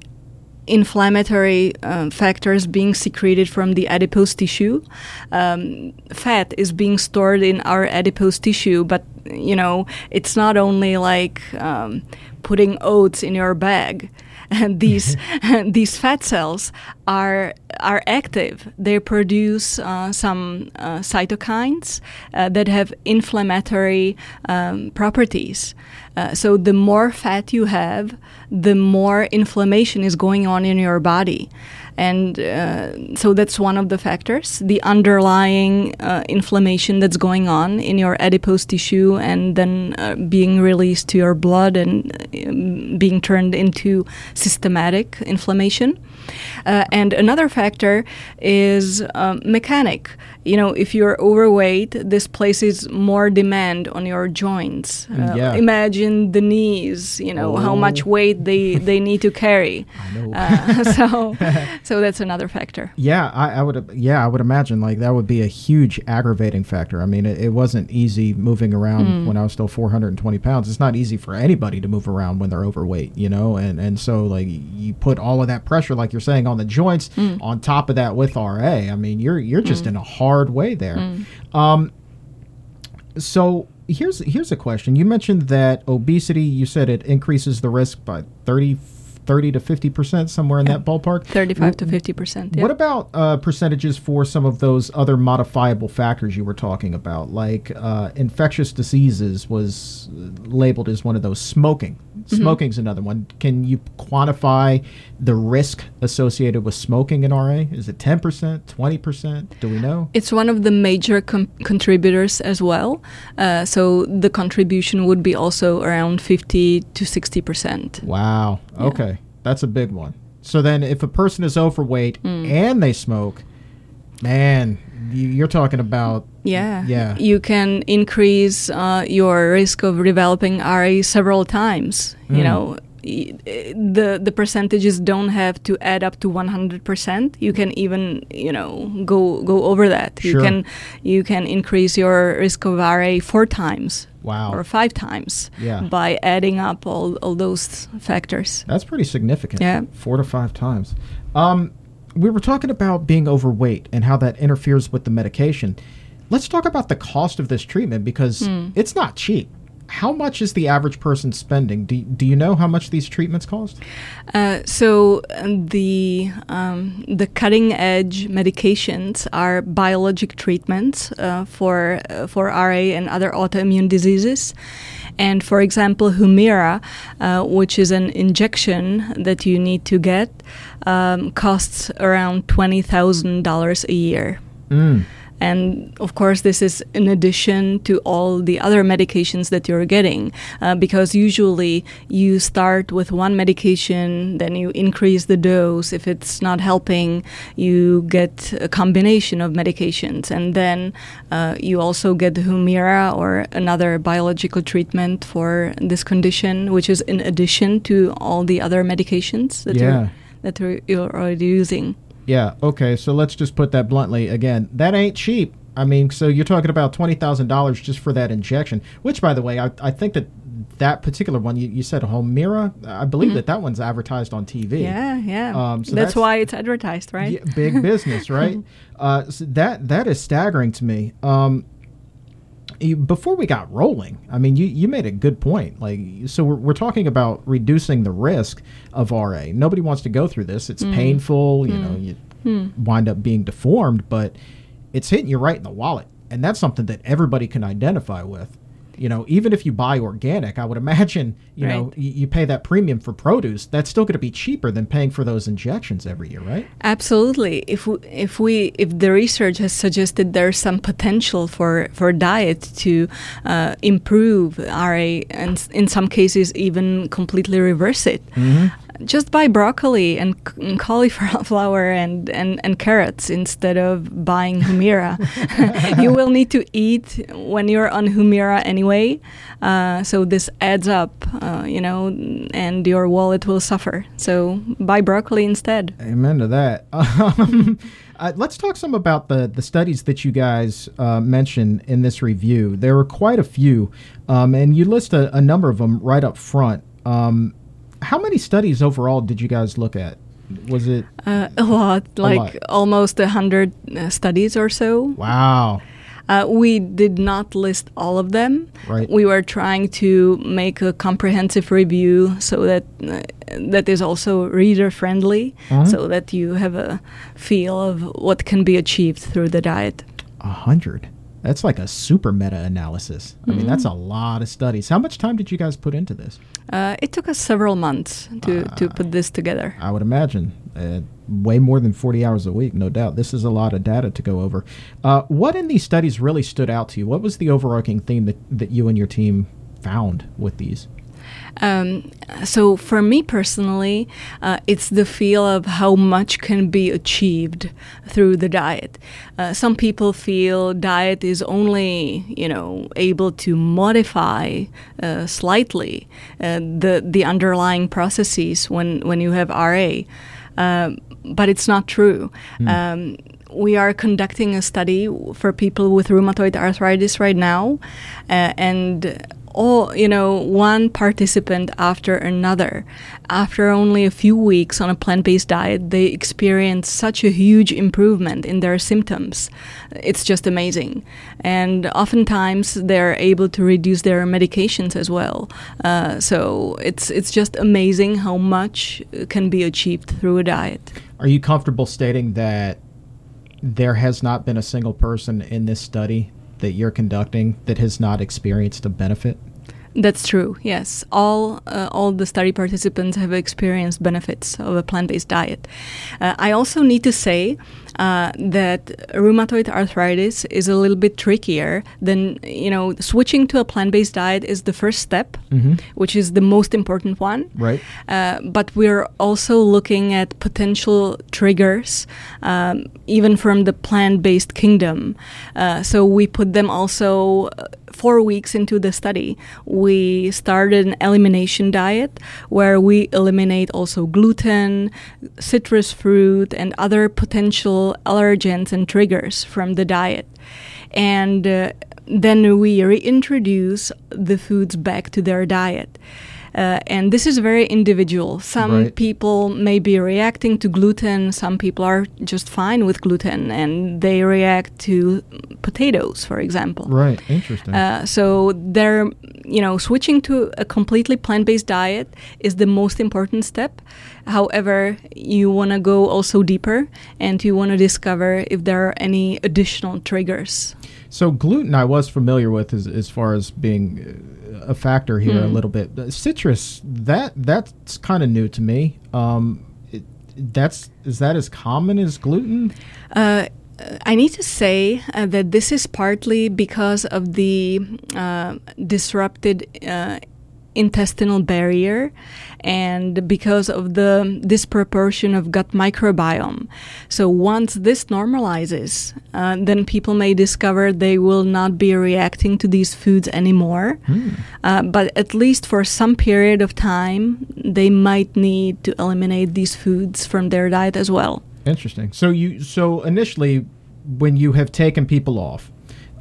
inflammatory uh, factors being secreted from the adipose tissue. Um, fat is being stored in our adipose tissue, but you know it's not only like um, putting oats in your bag. And these these fat cells are are active. They produce uh, some uh, cytokines uh, that have inflammatory um, properties. Uh, so the more fat you have, the more inflammation is going on in your body. And uh, so that's one of the factors the underlying uh, inflammation that's going on in your adipose tissue and then uh, being released to your blood and um, being turned into systematic inflammation. Uh, and another factor is um, mechanic. You know, if you're overweight, this places more demand on your joints. Mm, Uh, yeah. Imagine the knees. You know how much Oh. weight they they need to carry. I know. Uh, so, so that's another factor. Yeah, I, I would. Yeah, I would imagine like that would be a huge aggravating factor. I mean, it, it wasn't easy moving around Mm. when I was still 420 pounds. It's not easy for anybody to move around when they're overweight, you know. And and so like you put all of that pressure, like you're saying, on the joints. Mm. On top of that, with RA, I mean, you're you're just in a hard way there. Mm. Um, so here's here's a question. You mentioned that obesity. You said it increases the risk by 30, 30 to fifty percent, somewhere in Yeah. that ballpark. Thirty-five to fifty percent. What about uh, percentages for some of those other modifiable factors you were talking about, like uh, infectious diseases was labeled as one of those. Smoking, Mm-hmm. smoking's another one. Can you quantify the risk associated with smoking in RA? Is it ten percent, twenty percent? Do we know? It's one of the major com- contributors as well. Uh, so the contribution would be also around 50 to 60 percent. Wow. Yeah. Okay, that's a big one. So then, if a person is overweight Mm. and they smoke, man, you, you're talking about Yeah. Yeah. You can increase uh, your risk of developing RA several times. You Mm. know, the the percentages don't have to add up to 100%. You can even, you know, go go over that. You can you can increase your risk of RA four times wow. or five times Yeah. by adding up all, all those factors. That's pretty significant. Yeah. Four to five times. Um, we were talking about being overweight and how that interferes with the medication. Let's talk about the cost of this treatment because Hmm. it's not cheap. How much is the average person spending? Do, do you know how much these treatments cost? Uh, so um, the um, the cutting edge medications are biologic treatments uh, for uh, for RA and other autoimmune diseases. And for example, Humira, uh, which is an injection that you need to get, um, costs around twenty thousand dollars a year. Mm. And of course, this is in addition to all the other medications that you're getting, uh, because usually you start with one medication, then you increase the dose. If it's not helping, you get a combination of medications, and then uh, you also get the Humira or another biological treatment for this condition, which is in addition to all the other medications that Yeah. you're that you're- you're already using. Yeah. Okay. So let's just put that bluntly again. That ain't cheap. I mean, so you're talking about twenty thousand dollars just for that injection. Which, by the way, I, I think that that particular one you, you said Homira. I believe that that one's advertised on TV. Mm-hmm. Yeah, yeah. Um, so that's, that's- why it's advertised, right? Yeah, big business, right? uh, so that that is staggering to me. Um, before we got rolling, I mean, you, you made a good point. Like, so we're, we're talking about reducing the risk of RA. Nobody wants to go through this. It's mm. painful. You mm. know, you hmm. wind up being deformed, but it's hitting you right in the wallet, and that's something that everybody can identify with. You know, even if you buy organic, I would imagine, you know, Right. you, you pay that premium for produce. That's still going to be cheaper than paying for those injections every year, right? Absolutely. If we, if we if the research has suggested there's some potential for for diet to uh, improve RA and in some cases even completely reverse it. Just buy broccoli and, and cauliflower and, and, and carrots instead of buying Humira. you will need to eat when you're on Humira anyway, uh, so this adds up, uh, you know, and your wallet will suffer. So buy broccoli instead. Amen to that. Um, uh, let's talk some about the, the studies that you guys uh, mentioned in this review. There were quite a few, um, and you list a, a number of them right up front. Um, how many studies overall did you guys look at? Was it? Uh, a lot, like lot. almost a hundred uh, studies or so. Wow. Uh, we did not list all of them. Right. We were trying to make a comprehensive review so that uh, that is also reader friendly, Uh-huh. so that you have a feel of what can be achieved through the diet. A hundred. That's like a super meta analysis. I mean, that's a lot of studies. How much time did you guys put into this? Uh, it took us several months to, to put this together. I would imagine uh, way more than 40 hours a week, no doubt. This is a lot of data to go over. Uh, what in these studies really stood out to you? What was the overarching theme that, that you and your team found with these? Um, so for me personally, uh, it's the feel of how much can be achieved through the diet. Uh, some people feel diet is only, you know, able to modify uh, slightly uh, the the underlying processes when when you have RA, um, but it's not true. Um, we are conducting a study for people with rheumatoid arthritis right now, uh, and all you know one participant after another. After only a few weeks on a plant-based diet they experience such a huge improvement in their symptoms. It's just amazing. And oftentimes they're able to reduce their medications as well. Uh, so it's it's just amazing how much can be achieved through a diet. Are you comfortable stating that there has not been a single person in this study that you're conducting that has not experienced a benefit? That's true. Yes, all uh, all the study participants have experienced benefits of a plant-based diet. Uh, I also need to say uh, that rheumatoid arthritis is a little bit trickier than you know switching to a plant-based diet is the first step, which is the most important one. Right. Uh, but we're also looking at potential triggers, um, even from the plant-based kingdom. Uh, so we put them also uh, four weeks into the study. We started an elimination diet where we eliminate also gluten, citrus fruit, and other potential allergens and triggers from the diet. And uh, then we reintroduce the foods back to their diet. Uh, and this is very individual. Some Right. people may be reacting to gluten, some people are just fine with gluten and they react to potatoes, for example. Right. Interesting. Uh, so they're, you know, switching to a completely plant-based diet is the most important step. However, you want to go also deeper and you want to discover if there are any additional triggers. So gluten, I was familiar with as, as far as being uh, a factor here a little bit. Citrus, that that's kind of new to me. Um, it, that's is that as common as gluten? Uh, I need to say uh, that this is partly because of the uh, disrupted uh, intestinal barrier and because of the disproportion of gut microbiome. So once this normalizes, uh, then people may discover they will not be reacting to these foods anymore. Uh, but at least for some period of time, they might need to eliminate these foods from their diet as well. Interesting. So you so initially, when you have taken people off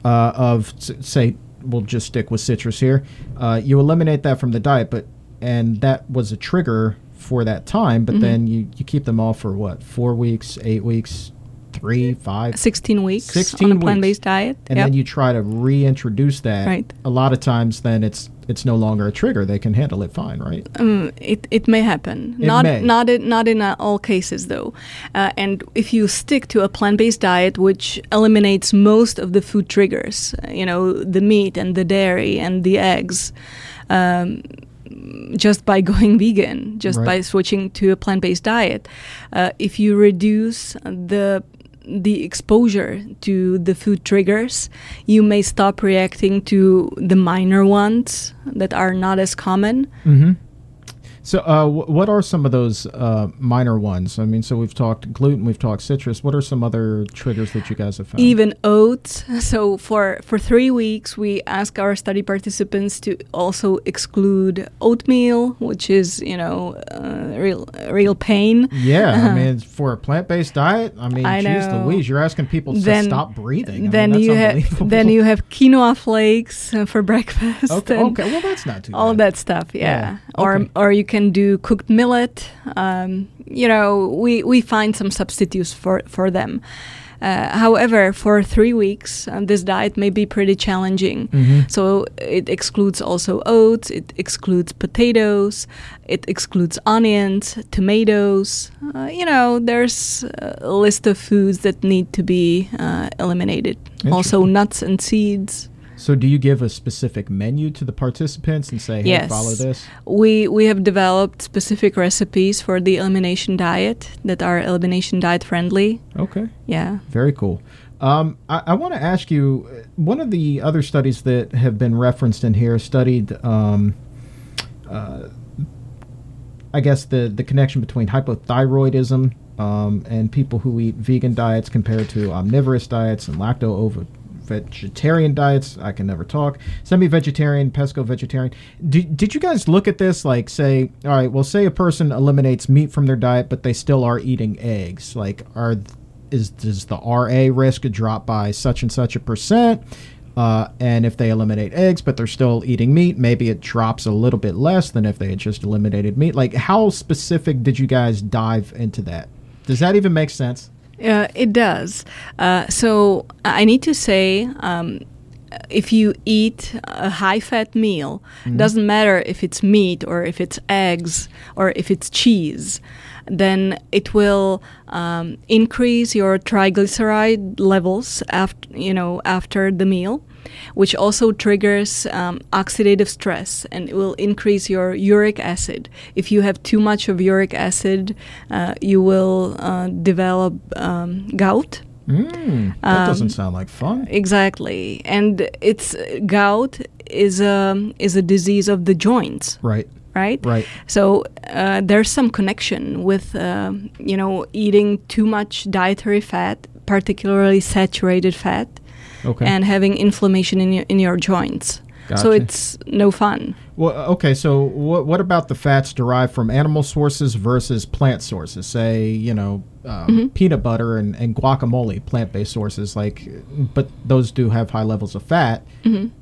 uh, of say, we'll just stick with citrus here, uh, you eliminate that from the diet, but and that was a trigger for that time. But then you you keep them off for what four weeks, eight weeks, three, five, 16 weeks 16 on a plant-based diet. and Yep. then you try to reintroduce that. Right. A lot of times, then it's it's no longer a trigger. They can handle it fine, right? Um, it, it may happen. It not may. not in, not in uh, all cases though. Uh, and if you stick to a plant-based diet, which eliminates most of the food triggers, uh, you know, the meat and the dairy and the eggs, um, just by going vegan, just Right. by switching to a plant-based diet, uh, if you reduce the the exposure to the food triggers, you may stop reacting to the minor ones that are not as common. Mm-hmm. So, uh, wh- what are some of those uh, minor ones? I mean, so we've talked gluten, we've talked citrus. What are some other triggers that you guys have found? even oats. So for for three weeks, we ask our study participants to also exclude oatmeal, which is you know uh, real real pain. yeah, I mean, for a plant-based diet, I mean, I geez know. Louise, you're asking people to Then- stop breathing. I then mean, you have then you have quinoa flakes uh, for breakfast. okay, okay, well, that's not too all bad. that stuff. Yeah, Yeah, or or you can do cooked millet. Um, you know, we, we find some substitutes for, for them. Uh, however, for three weeks, uh, this diet may be pretty challenging. Mm-hmm. So it excludes also oats, it excludes potatoes, it excludes onions, tomatoes. Uh, you know, there's a list of foods that need to be uh, eliminated. Also, nuts and seeds. So, do you give a specific menu to the participants and say, "Hey, Yes. follow this"? We we have developed specific recipes for the elimination diet that are elimination diet friendly. Okay. Yeah. Very cool. Um, I, I want to ask you uh, one of the other studies that have been referenced in here studied, um, uh, I guess, the, the connection between hypothyroidism um, and people who eat vegan diets compared to omnivorous diets and lacto vegetarian diets. I can never talk. Semi vegetarian, pesco vegetarian. Did, did you guys look at this? Like, say, all right, well, say a person eliminates meat from their diet, but they still are eating eggs. Like, are is does the RA risk drop by such and such a percent? Uh, and if they eliminate eggs, but they're still eating meat, maybe it drops a little bit less than if they had just eliminated meat. Like, how specific did you guys dive into that? Does that even make sense? Uh, it does. Uh, so I need to say, um, if you eat a high-fat meal, doesn't matter if it's meat or if it's eggs or if it's cheese, then it will um, increase your triglyceride levels after you know after the meal, which also triggers um, oxidative stress and it will increase your uric acid. If you have too much of uric acid, uh, you will uh, develop um, gout. Mm, that doesn't sound like fun. Exactly, and it's gout is a is a disease of the joints, Right, right? right. So uh, there's some connection with uh, you know eating too much dietary fat, particularly saturated fat, Okay. and having inflammation in your in your joints. So it's no fun. Well, okay. So, what what about the fats derived from animal sources versus plant sources? Say, you know, um, peanut butter and, and guacamole, plant based sources. Like, but those do have high levels of fat.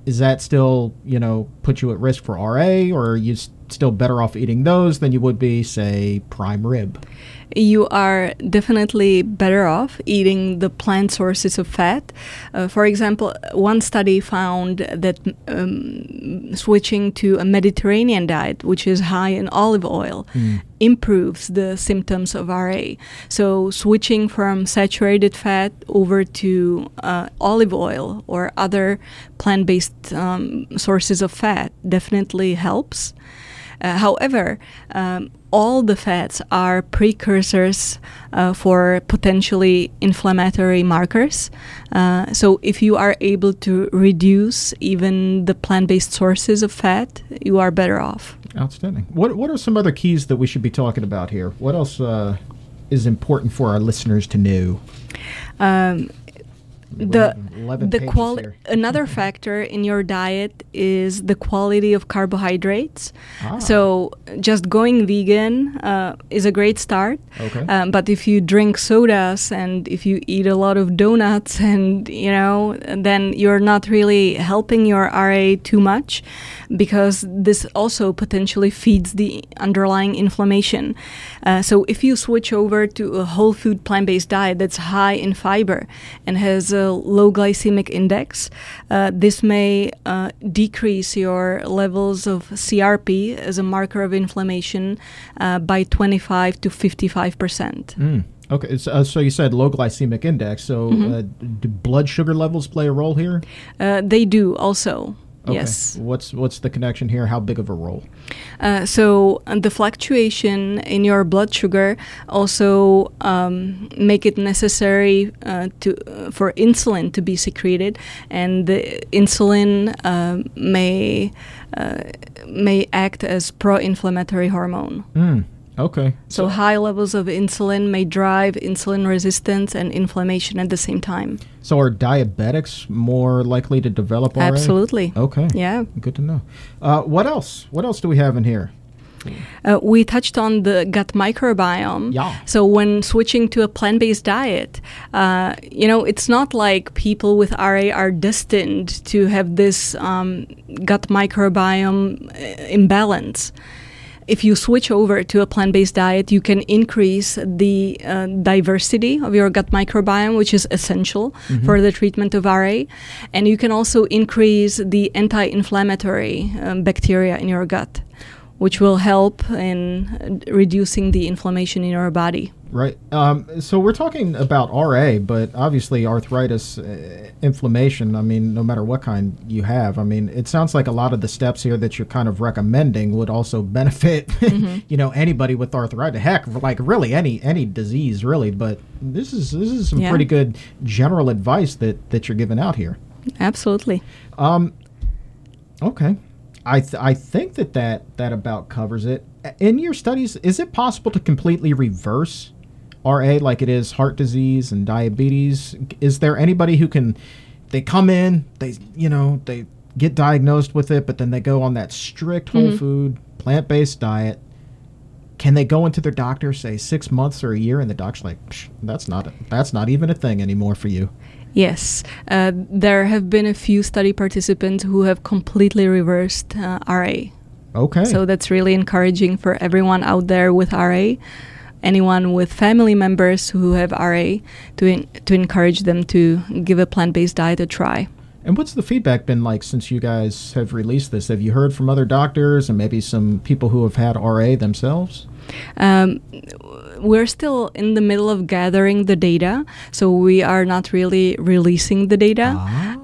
Is that still, you know, put you at risk for RA, or are you s- still better off eating those than you would be, say, prime rib? You are definitely better off eating the plant sources of fat. Uh, for example, one study found that um, switching to a Mediterranean diet, which is high in olive oil, improves the symptoms of RA. So, switching from saturated fat over to uh, olive oil or other plant based um, sources of fat definitely helps. Uh, however, um, all the fats are precursors uh, for potentially inflammatory markers. Uh, so, if you are able to reduce even the plant based sources of fat, you are better off. Outstanding. What what are some other keys that we should be talking about here? What else uh, is important for our listeners to know? Um, the 11 the quali- another factor in your diet is the quality of carbohydrates. Ah. So just going vegan uh, is a great start. Okay. Um, but if you drink sodas and if you eat a lot of donuts and you know, then you're not really helping your RA too much, because this also potentially feeds the underlying inflammation. Uh, so if you switch over to a whole food plant-based diet that's high in fiber and has a low glycemic index, uh, this may uh, decrease your levels of CRP as a marker of inflammation uh, by 25 to 55 percent. Mm. Okay, so, uh, so you said low glycemic index. So, Mm-hmm. uh, do blood sugar levels play a role here? Uh, they do also. Okay. Yes. What's what's the connection here? How big of a role? Uh, so uh, the fluctuation in your blood sugar also um, make it necessary uh, to uh, for insulin to be secreted, and the insulin um may uh, may act as pro-inflammatory hormone. Mm. Okay. So high levels of insulin may drive insulin resistance and inflammation at the same time. So are diabetics more likely to develop RA? Absolutely. Okay. Yeah. Good to know. Uh, what else? What else do we have in here? Uh, we touched on the gut microbiome. Yeah. So when switching to a plant-based diet, uh, you know, it's not like people with RA are destined to have this um, gut microbiome uh, imbalance. If you switch over to a plant based diet, you can increase the uh, diversity of your gut microbiome, which is essential for the treatment of RA. And you can also increase the anti inflammatory um, bacteria in your gut, which will help in reducing the inflammation in our body. Right. Um, so we're talking about RA, but obviously arthritis, uh, inflammation. I mean, no matter what kind you have. I mean, it sounds like a lot of the steps here that you're kind of recommending would also benefit, you know, anybody with arthritis. Heck, like really any any disease, really. But this is this is some Yeah. pretty good general advice that that you're giving out here. Absolutely. Um, Okay. I, th- I think that, that that about covers it. In your studies, is it possible to completely reverse RA like it is heart disease and diabetes? Is there anybody who can they come in, they you know, they get diagnosed with it, but then they go on that strict whole mm-hmm. food, plant-based diet. Can they go into their doctor say 6 months or a year and the doctor's like, "Psh, that's not that's not even a thing anymore for you. Yes, uh, there have been a few study participants who have completely reversed uh, RA. Okay. So that's really encouraging for everyone out there with RA, anyone with family members who have RA, to in, to encourage them to give a plant-based diet a try. And what's the feedback been like since you guys have released this? Have you heard from other doctors and maybe some people who have had RA themselves? Um, we're still in the middle of gathering the data, so we are not really releasing the data.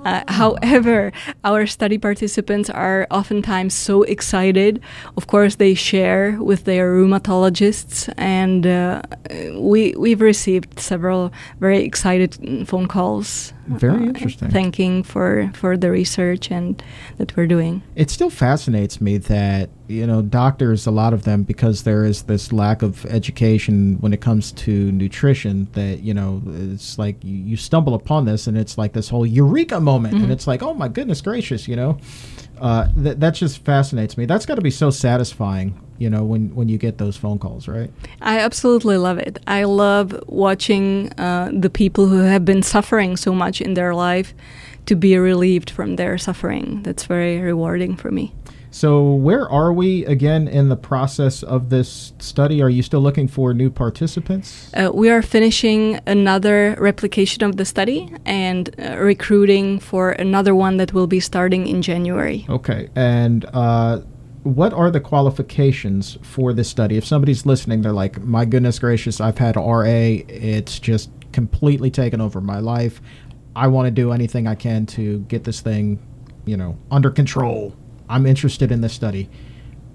Uh, however, our study participants are oftentimes so excited. Of course, they share with their rheumatologists, and uh, we we've received several very excited phone calls. Very uh, interesting. Thanking for for the research and that we're doing. It still fascinates me that, you know, doctors, a lot of them, because there is this lack of education when it comes to nutrition, that, you know, it's like you, you stumble upon this and it's like this whole eureka moment. And it's like, oh my goodness gracious, you know? Uh, that that just fascinates me. That's got to be so satisfying, you know, when, when you get those phone calls, right? I absolutely love it. I love watching uh, the people who have been suffering so much in their life to be relieved from their suffering. That's very rewarding for me. So, where are we again in the process of this study? Are you still looking for new participants? Uh, we are finishing another replication of the study and uh, recruiting for another one that will be starting in January. Okay. And uh, what are the qualifications for this study? If somebody's listening, they're like, my goodness gracious, I've had RA. It's just completely taken over my life. I want to do anything I can to get this thing, you know, under control. I'm interested in this study.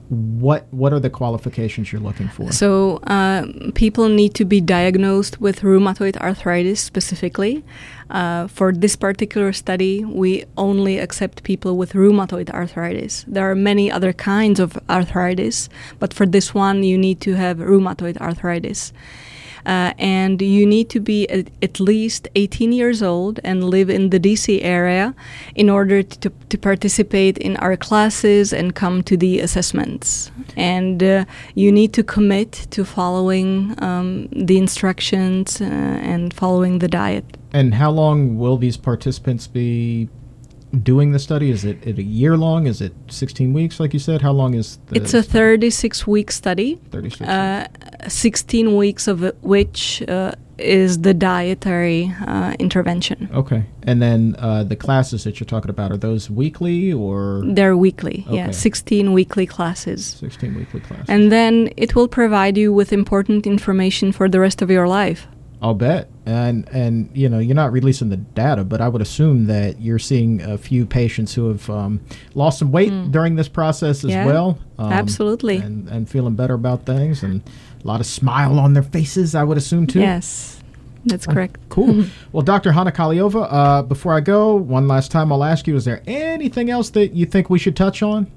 What what are the qualifications you're looking for? So, uh, people need to be diagnosed with rheumatoid arthritis specifically. Uh, for this particular study, we only accept people with rheumatoid arthritis. There are many other kinds of arthritis, but for this one, you need to have rheumatoid arthritis. Uh, and you need to be at, at least 18 years old and live in the DC area in order to, to participate in our classes and come to the assessments. And uh, you need to commit to following um, the instructions uh, and following the diet. And how long will these participants be doing the study? Is it, it a year long? Is it 16 weeks, like you said? How long is the It's a 36 week study. 36 Uh, 16 weeks of which uh, is the dietary uh, intervention. Okay. And then uh, the classes that you're talking about, are those weekly or They're weekly, yeah, 16 weekly classes. 16 weekly classes? And then it will provide you with important information for the rest of your life. I'll bet. And and you know you're not releasing the data, but I would assume that you're seeing a few patients who have um, lost some weight during this process as Mm. Yeah, well. um, absolutely. And and feeling better about things, and a lot of smile on their faces. I would assume too. Yes, that's correct. Cool. well, Dr. Hana Kahleova, uh, before I go, one last time I'll ask you: Is there anything else that you think we should touch on?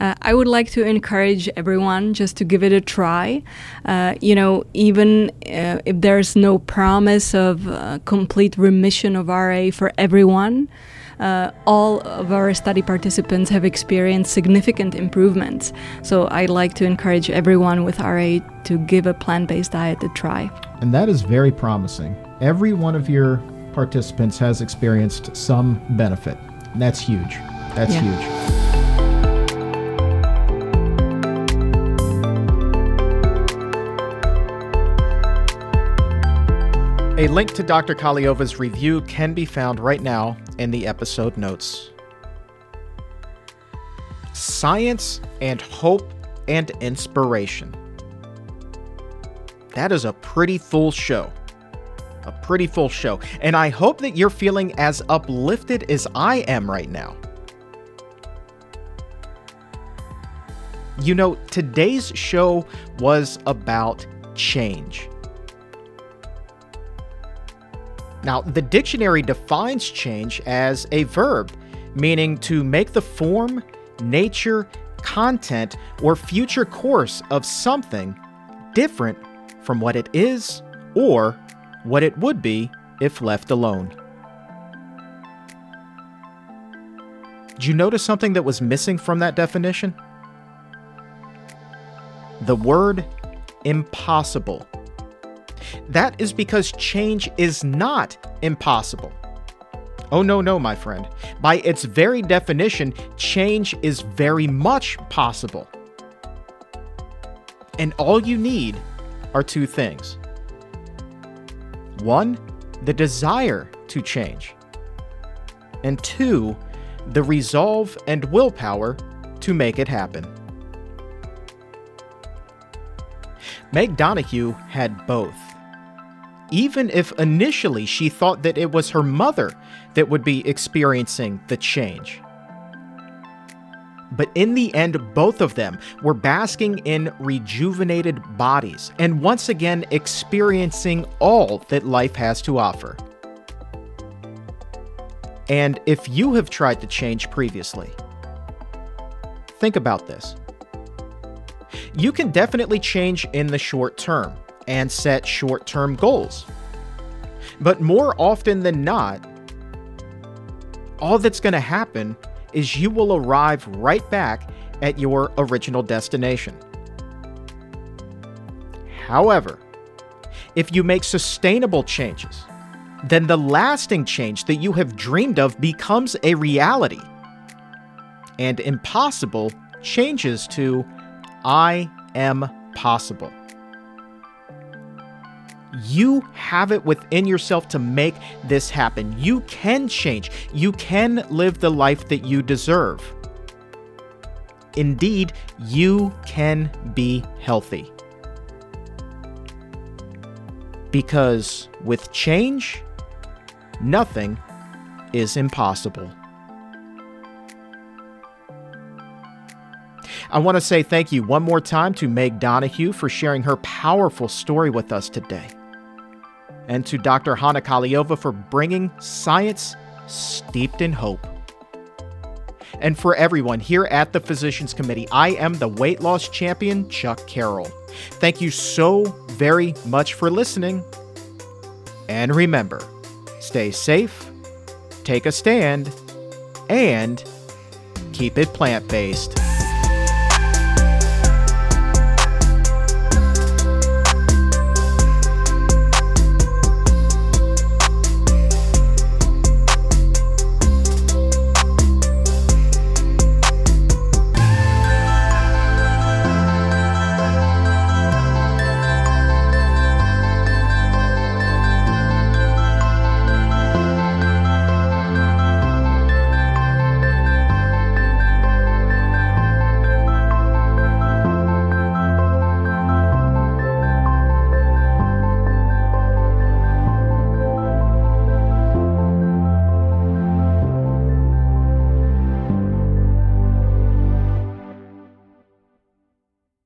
Uh, I would like to encourage everyone just to give it a try. Uh, you know, even uh, if there's no promise of uh, complete remission of RA for everyone, uh, all of our study participants have experienced significant improvements. So I'd like to encourage everyone with RA to give a plant based diet a try. And that is very promising. Every one of your participants has experienced some benefit. That's huge. That's Yeah. huge. A link to Dr. Kahleova's review can be found right now in the episode notes. Science and hope and inspiration. That is a pretty full show. A pretty full show. And I hope that you're feeling as uplifted as I am right now. You know, today's show was about change. Now, the dictionary defines change as a verb, meaning to make the form, nature, content, or future course of something different from what it is or what it would be if left alone. Did you notice something that was missing from that definition? The word impossible. That is because change is not impossible. Oh, no, no, my friend. By its very definition, change is very much possible. And all you need are two things one, the desire to change, and two, the resolve and willpower to make it happen. Meg Donahue had both even if initially she thought that it was her mother that would be experiencing the change. But in the end, both of them were basking in rejuvenated bodies and once again experiencing all that life has to offer. And if you have tried to change previously, think about this. You can definitely change in the short term and set short term goals. But more often than not, all that's going to happen is you will arrive right back at your original destination. However, if you make sustainable changes, then the lasting change that you have dreamed of becomes a reality. And impossible changes to I am possible. You have it within yourself to make this happen. You can change. You can live the life that you deserve. Indeed, you can be healthy. Because with change, nothing is impossible. I want to say thank you one more time to Meg Donahue for sharing her powerful story with us today and to Dr. Hana Kahleova for bringing science steeped in hope. And for everyone here at the Physicians Committee, I am the weight loss champion, Chuck Carroll. Thank you so very much for listening. And remember, stay safe, take a stand, and keep it plant based.